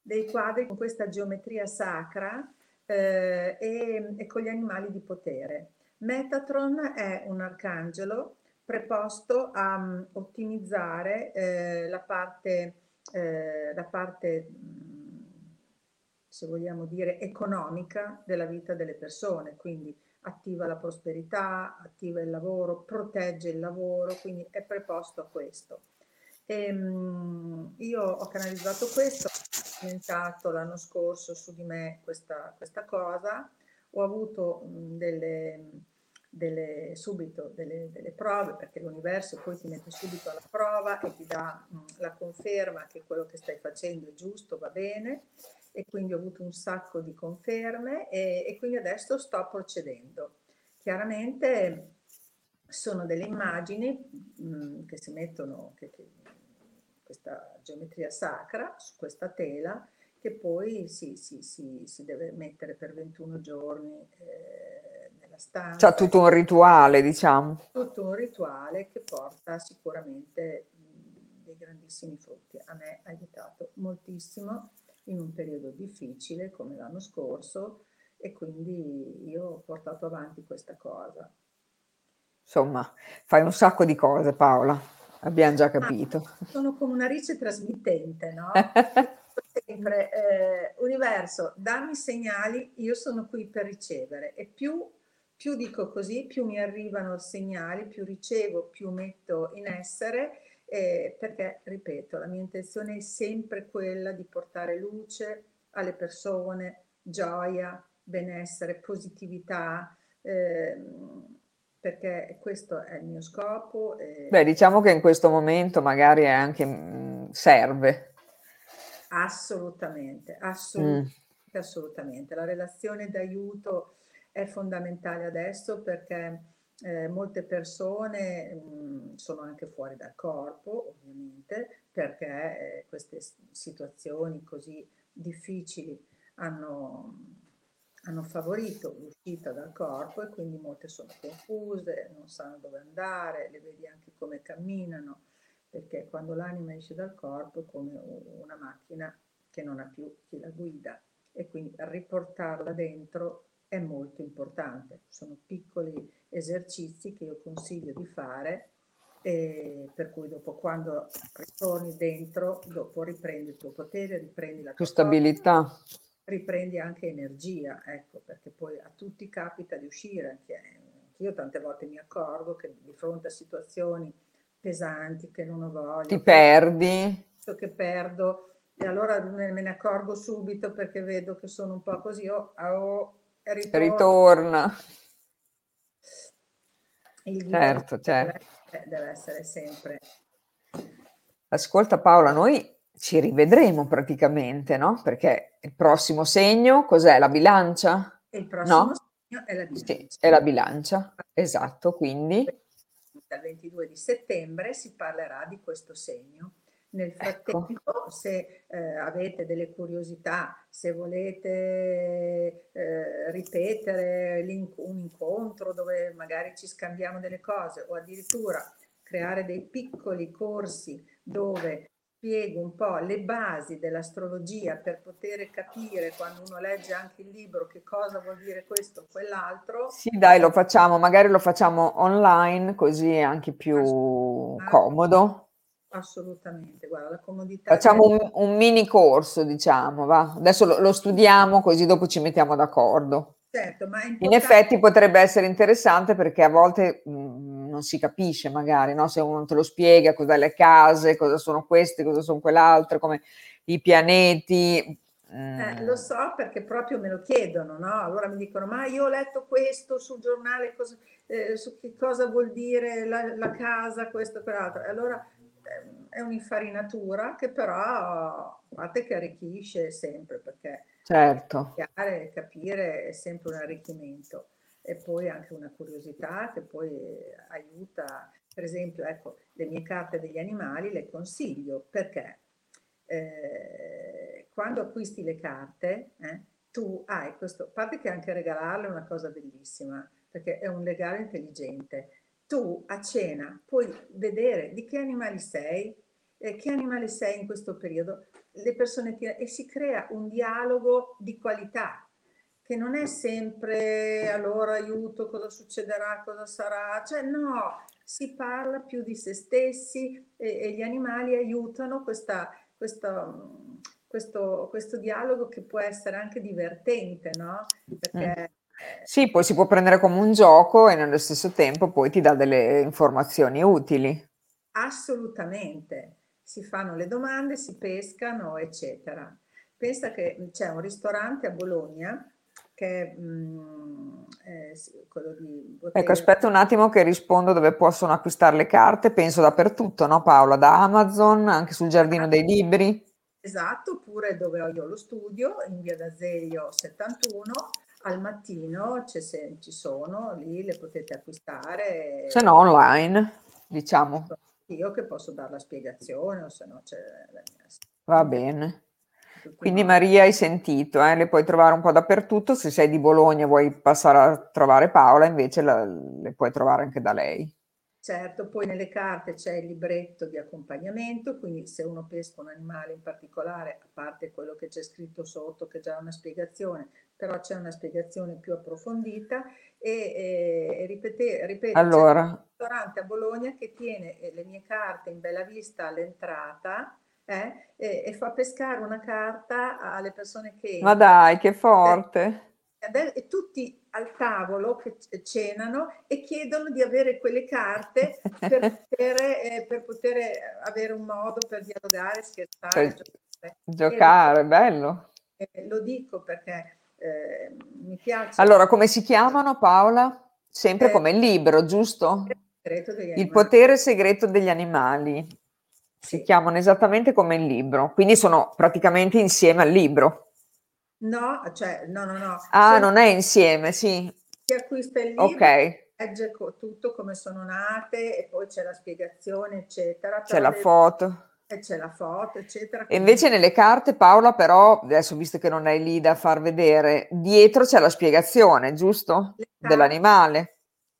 B: Dei quadri con questa geometria sacra eh, e, e, con gli animali di potere. Metatron è un arcangelo preposto a um, ottimizzare eh, la parte, eh, la parte se vogliamo dire, economica della vita delle persone, quindi attiva la prosperità, attiva il lavoro, protegge il lavoro, quindi è preposto a questo. E, um, io ho canalizzato questo, ho inventato l'anno scorso su di me questa, questa cosa, ho avuto delle, delle, subito delle, delle, prove perché l'universo poi ti mette subito alla prova e ti dà um, la conferma che quello che stai facendo è giusto, va bene e quindi ho avuto un sacco di conferme e, e quindi adesso sto procedendo. Chiaramente sono delle immagini mh, mm, che si mettono, che, che, questa geometria sacra su questa tela che poi si, si, si, si deve mettere per 21 giorni eh, nella stanza.
A: C'è tutto un rituale, diciamo.
B: Tutto un rituale che porta sicuramente mh, mm, dei grandissimi frutti. A me ha aiutato moltissimo in un periodo difficile come l'anno scorso e quindi io ho portato avanti questa cosa.
A: Insomma, fai un sacco di cose Paola, abbiamo già capito.
B: Ah, sono come una rice trasmittente, no? [LAUGHS] Sempre, eh, universo, dammi segnali, io sono qui per ricevere e più, più dico così, più mi arrivano segnali, più ricevo, più metto in essere eh, perché, ripeto, la mia intenzione è sempre quella di portare luce alle persone, gioia, benessere, positività, eh, perché questo è il mio scopo.
A: Eh. Beh, diciamo che in questo momento magari è anche mh, mm, serve.
B: Assolutamente, assolutamente, mm. assolutamente. La relazione d'aiuto è fondamentale adesso perché eh, molte persone mh, mm, sono anche fuori dal corpo, ovviamente, perché eh, queste situazioni così difficili hanno, hanno favorito l'uscita dal corpo e quindi molte sono confuse, non sanno dove andare, le vedi anche come camminano, perché quando l'anima esce dal corpo è come una macchina che non ha più chi la guida e quindi riportarla dentro è molto importante. Sono piccoli esercizi che io consiglio di fare e per cui dopo quando ritorni dentro, dopo riprendi il tuo potere, riprendi la tua
A: stabilità. Forza,
B: riprendi anche energia, ecco, perché poi a tutti capita di uscire, anche io tante volte mi accorgo che di fronte a situazioni pesanti che non ho voglia,
A: ti perdi,
B: che perdo e allora me, ne accorgo subito perché vedo che sono un po' così, oh, oh,
A: ritorna. ritorna. Il certo, certo.
B: Deve, deve essere sempre.
A: Ascolta Paola, noi ci rivedremo praticamente, no? Perché il prossimo segno cos'è? La bilancia?
B: Il prossimo no? segno è la bilancia.
A: Sì, è la bilancia, esatto, quindi...
B: Dal 22 di settembre si parlerà di questo segno. Nel ecco. frattempo, ecco. se eh, avete delle curiosità, se volete eh, ripetere un incontro dove magari ci scambiamo delle cose o addirittura creare dei piccoli corsi dove spiego un po' le basi dell'astrologia per poter capire quando uno legge anche il libro che cosa vuol dire questo o quell'altro.
A: Sì, dai, lo facciamo, magari lo facciamo online così è anche più comodo.
B: Assolutamente, guarda, la comodità.
A: Facciamo un, un mini corso, diciamo, va. Adesso lo, lo, studiamo così dopo ci mettiamo d'accordo.
B: Certo, ma
A: In effetti potrebbe essere interessante perché a volte mh, mm, non si capisce magari, no? Se uno te lo spiega cos'è le case, cosa sono queste, cosa sono quell'altro, come i pianeti.
B: Eh, lo so perché proprio me lo chiedono, no? Allora mi dicono, ma io ho letto questo sul giornale, cosa, eh, su che cosa vuol dire la, la casa, questo e quell'altro. E allora è un'infarinatura che però a parte che arricchisce sempre perché
A: certo.
B: chiare, capire è sempre un arricchimento e poi anche una curiosità che poi aiuta per esempio ecco le mie carte degli animali le consiglio perché eh, quando acquisti le carte eh, tu hai questo a parte che anche regalarle è una cosa bellissima perché è un legale intelligente tu a cena puoi vedere di che animali sei, eh, che animale sei in questo periodo, le persone ti, e si crea un dialogo di qualità che non è sempre allora aiuto, cosa succederà, cosa sarà, cioè no, si parla più di se stessi e, e gli animali aiutano questa, questa, questo, questo, dialogo che può essere anche divertente, no? Perché
A: sì, poi si può prendere come un gioco e nello stesso tempo poi ti dà delle informazioni utili.
B: Assolutamente, si fanno le domande, si pescano, eccetera. Pensa che c'è un ristorante a Bologna che è mm, quello di
A: Bottega. Ecco, aspetta un attimo che rispondo dove possono acquistare le carte, penso dappertutto, no Paola? Da Amazon, anche sul Giardino dei Libri.
B: Esatto, oppure dove ho io lo studio, in via d'Azeglio 71, al mattino se, ci sono, lì le potete acquistare.
A: Se no online, diciamo.
B: Io che posso dare la spiegazione o se no c'è
A: la mia... Va bene. Quindi Maria hai sentito, eh? le puoi trovare un po' dappertutto, se sei di Bologna e vuoi passare a trovare Paola invece la, le puoi trovare anche da lei.
B: Certo, poi nelle carte c'è il libretto di accompagnamento, quindi se uno pesca un animale in particolare, a parte quello che c'è scritto sotto, che è già una spiegazione, però c'è una spiegazione più approfondita e, e ripete, ripeto,
A: allora.
B: c'è un ristorante a Bologna che tiene eh, le mie carte in bella vista all'entrata eh, e, e, fa pescare una carta alle persone che...
A: Ma dai, che forte!
B: E, e tutti al tavolo che cenano e chiedono di avere quelle carte per [LAUGHS] poter, eh, per poter avere un modo per dialogare, scherzare.
A: Per giocare, giocare bello.
B: Eh, lo dico perché eh, mi piace.
A: Allora, come si chiamano Paola? Sempre eh, come il libro, giusto? Il potere segreto degli animali. Si sì. chiamano esattamente come il libro, quindi sono praticamente insieme al libro.
B: No, cioè, no, no, no.
A: Ah, sono... non è insieme, sì.
B: Si acquista il libro, okay. legge tutto come sono nate e poi c'è la spiegazione, eccetera.
A: C'è la le... foto
B: e c'è la foto, eccetera.
A: E invece nelle carte, Paola, però, adesso visto che non hai lì da far vedere, dietro c'è la spiegazione, giusto? Dell'animale.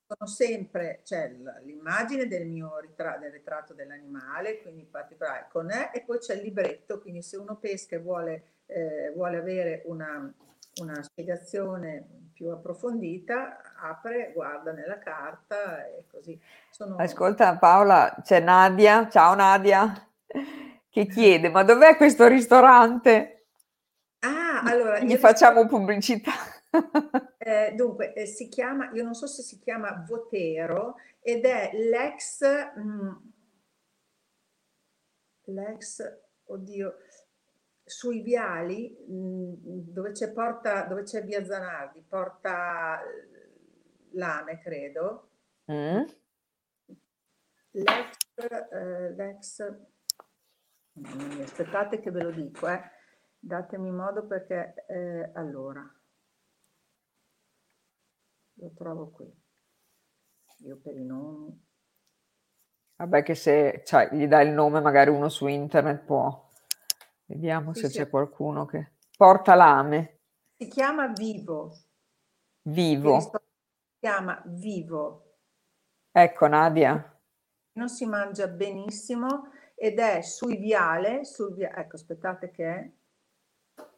B: Sono sempre, c'è l'immagine del mio ritratto, del ritratto dell'animale, quindi in particolare con E, e poi c'è il libretto, quindi se uno pesca e vuole, eh, vuole avere una, una spiegazione più approfondita, apre, guarda nella carta e così.
A: Sono... Ascolta Paola, c'è Nadia, ciao Nadia che chiede ma dov'è questo ristorante?
B: Ah, allora...
A: Gli facciamo pubblicità. [LAUGHS]
B: eh, dunque, eh, si chiama, io non so se si chiama Votero ed è l'ex... Mh, mm, l'ex, oddio, sui viali mh, dove c'è, porta, dove c'è via Zanardi, porta Lame, credo. Mm. L'ex, eh, l'ex, aspettate che ve lo dico, eh. datemi modo perché eh, allora lo trovo qui. Io per i nomi.
A: Vabbè che se cioè, gli dai il nome magari uno su internet può Vediamo sì, se sì. c'è qualcuno che... Porta lame.
B: Si chiama Vivo.
A: Vivo.
B: Si chiama Vivo.
A: Ecco Nadia.
B: Non si mangia benissimo ed è sul viale, sul via... ecco aspettate che è,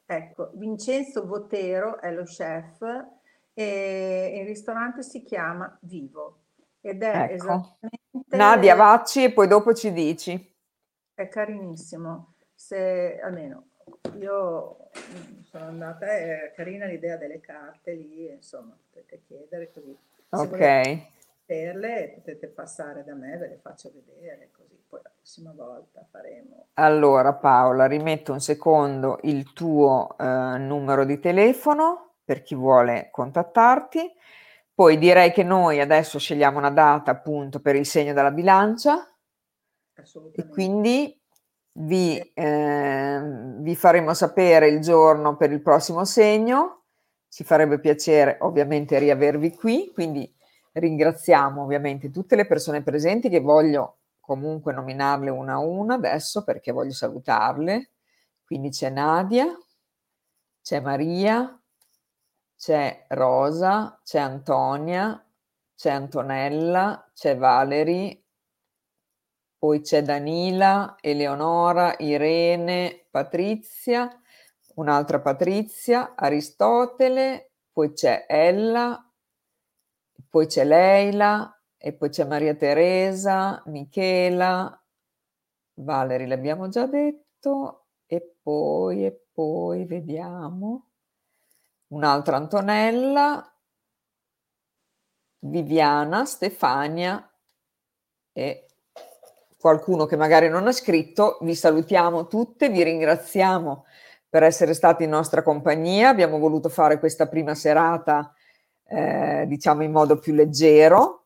B: ecco, Vincenzo Votero è lo chef e il ristorante si chiama Vivo ed è ecco. esattamente...
A: Nadia Vacci e poi dopo ci dici.
B: È carinissimo se almeno io sono andata, è carina l'idea delle carte lì, insomma, potete chiedere così.
A: ok.
B: Perle potete passare da me, ve le faccio vedere prossima volta faremo.
A: Allora Paola, rimetto un secondo il tuo eh, numero di telefono per chi vuole contattarti. Poi direi che noi adesso scegliamo una data appunto per il segno della bilancia. E quindi vi, eh, vi faremo sapere il giorno per il prossimo segno. Ci farebbe piacere ovviamente riavervi qui, quindi ringraziamo ovviamente tutte le persone presenti che voglio comunque nominarle una a una adesso perché voglio salutarle. Quindi c'è Nadia, c'è Maria, c'è Rosa, c'è Antonia, c'è Antonella, c'è Valerie, poi c'è Danila, Eleonora, Irene, Patrizia, un'altra Patrizia, Aristotele, poi c'è Ella, poi c'è Leila e poi c'è Maria Teresa, Michela, Valerie l'abbiamo già detto e poi e poi vediamo un'altra Antonella, Viviana, Stefania e qualcuno che magari non ha scritto, vi salutiamo tutte, vi ringraziamo per essere stati in nostra compagnia. Abbiamo voluto fare questa prima serata, eh, diciamo, in modo più leggero.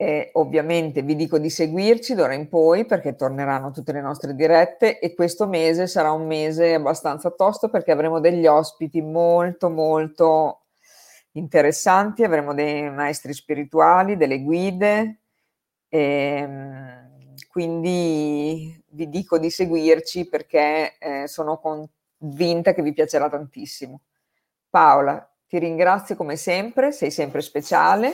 A: E ovviamente vi dico di seguirci d'ora in poi perché torneranno tutte le nostre dirette e questo mese sarà un mese abbastanza tosto perché avremo degli ospiti molto molto interessanti, avremo dei maestri spirituali, delle guide. E, ehm, quindi vi dico di seguirci perché eh, sono convinta che vi piacerà tantissimo. Paola, ti ringrazio come sempre, sei sempre speciale.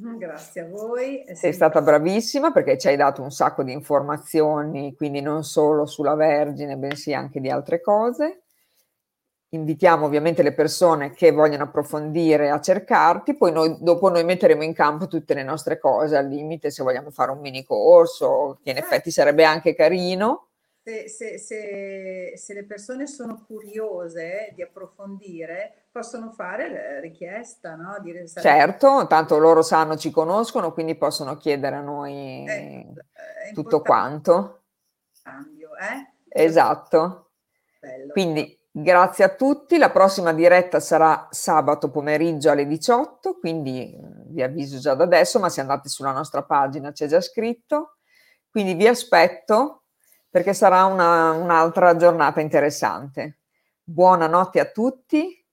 B: Grazie a voi.
A: Sei stata bravissima perché ci hai dato un sacco di informazioni, quindi non solo sulla Vergine, bensì anche di altre cose invitiamo ovviamente le persone che vogliono approfondire a cercarti, poi noi, dopo noi metteremo in campo tutte le nostre cose, al limite se vogliamo fare un mini corso, che in effetti sarebbe anche carino.
B: Se, se, se, se le persone sono curiose di approfondire, possono fare la richiesta, no?
A: Dire, certo, tanto loro sanno, ci conoscono, quindi possono chiedere a noi eh, tutto quanto.
B: Cambio, eh?
A: Esatto. Bello. Quindi Grazie a tutti, la prossima diretta sarà sabato pomeriggio alle 18, quindi vi avviso già da adesso, ma se andate sulla nostra pagina c'è già scritto, quindi vi aspetto perché sarà una, un'altra giornata interessante. Buonanotte a tutti,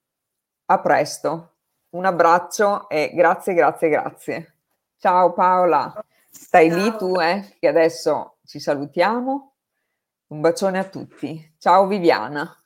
A: a presto, un abbraccio e grazie, grazie, grazie. Ciao Paola, stai Ciao. lì tu, eh, che adesso ci salutiamo. Un bacione a tutti. Ciao Viviana.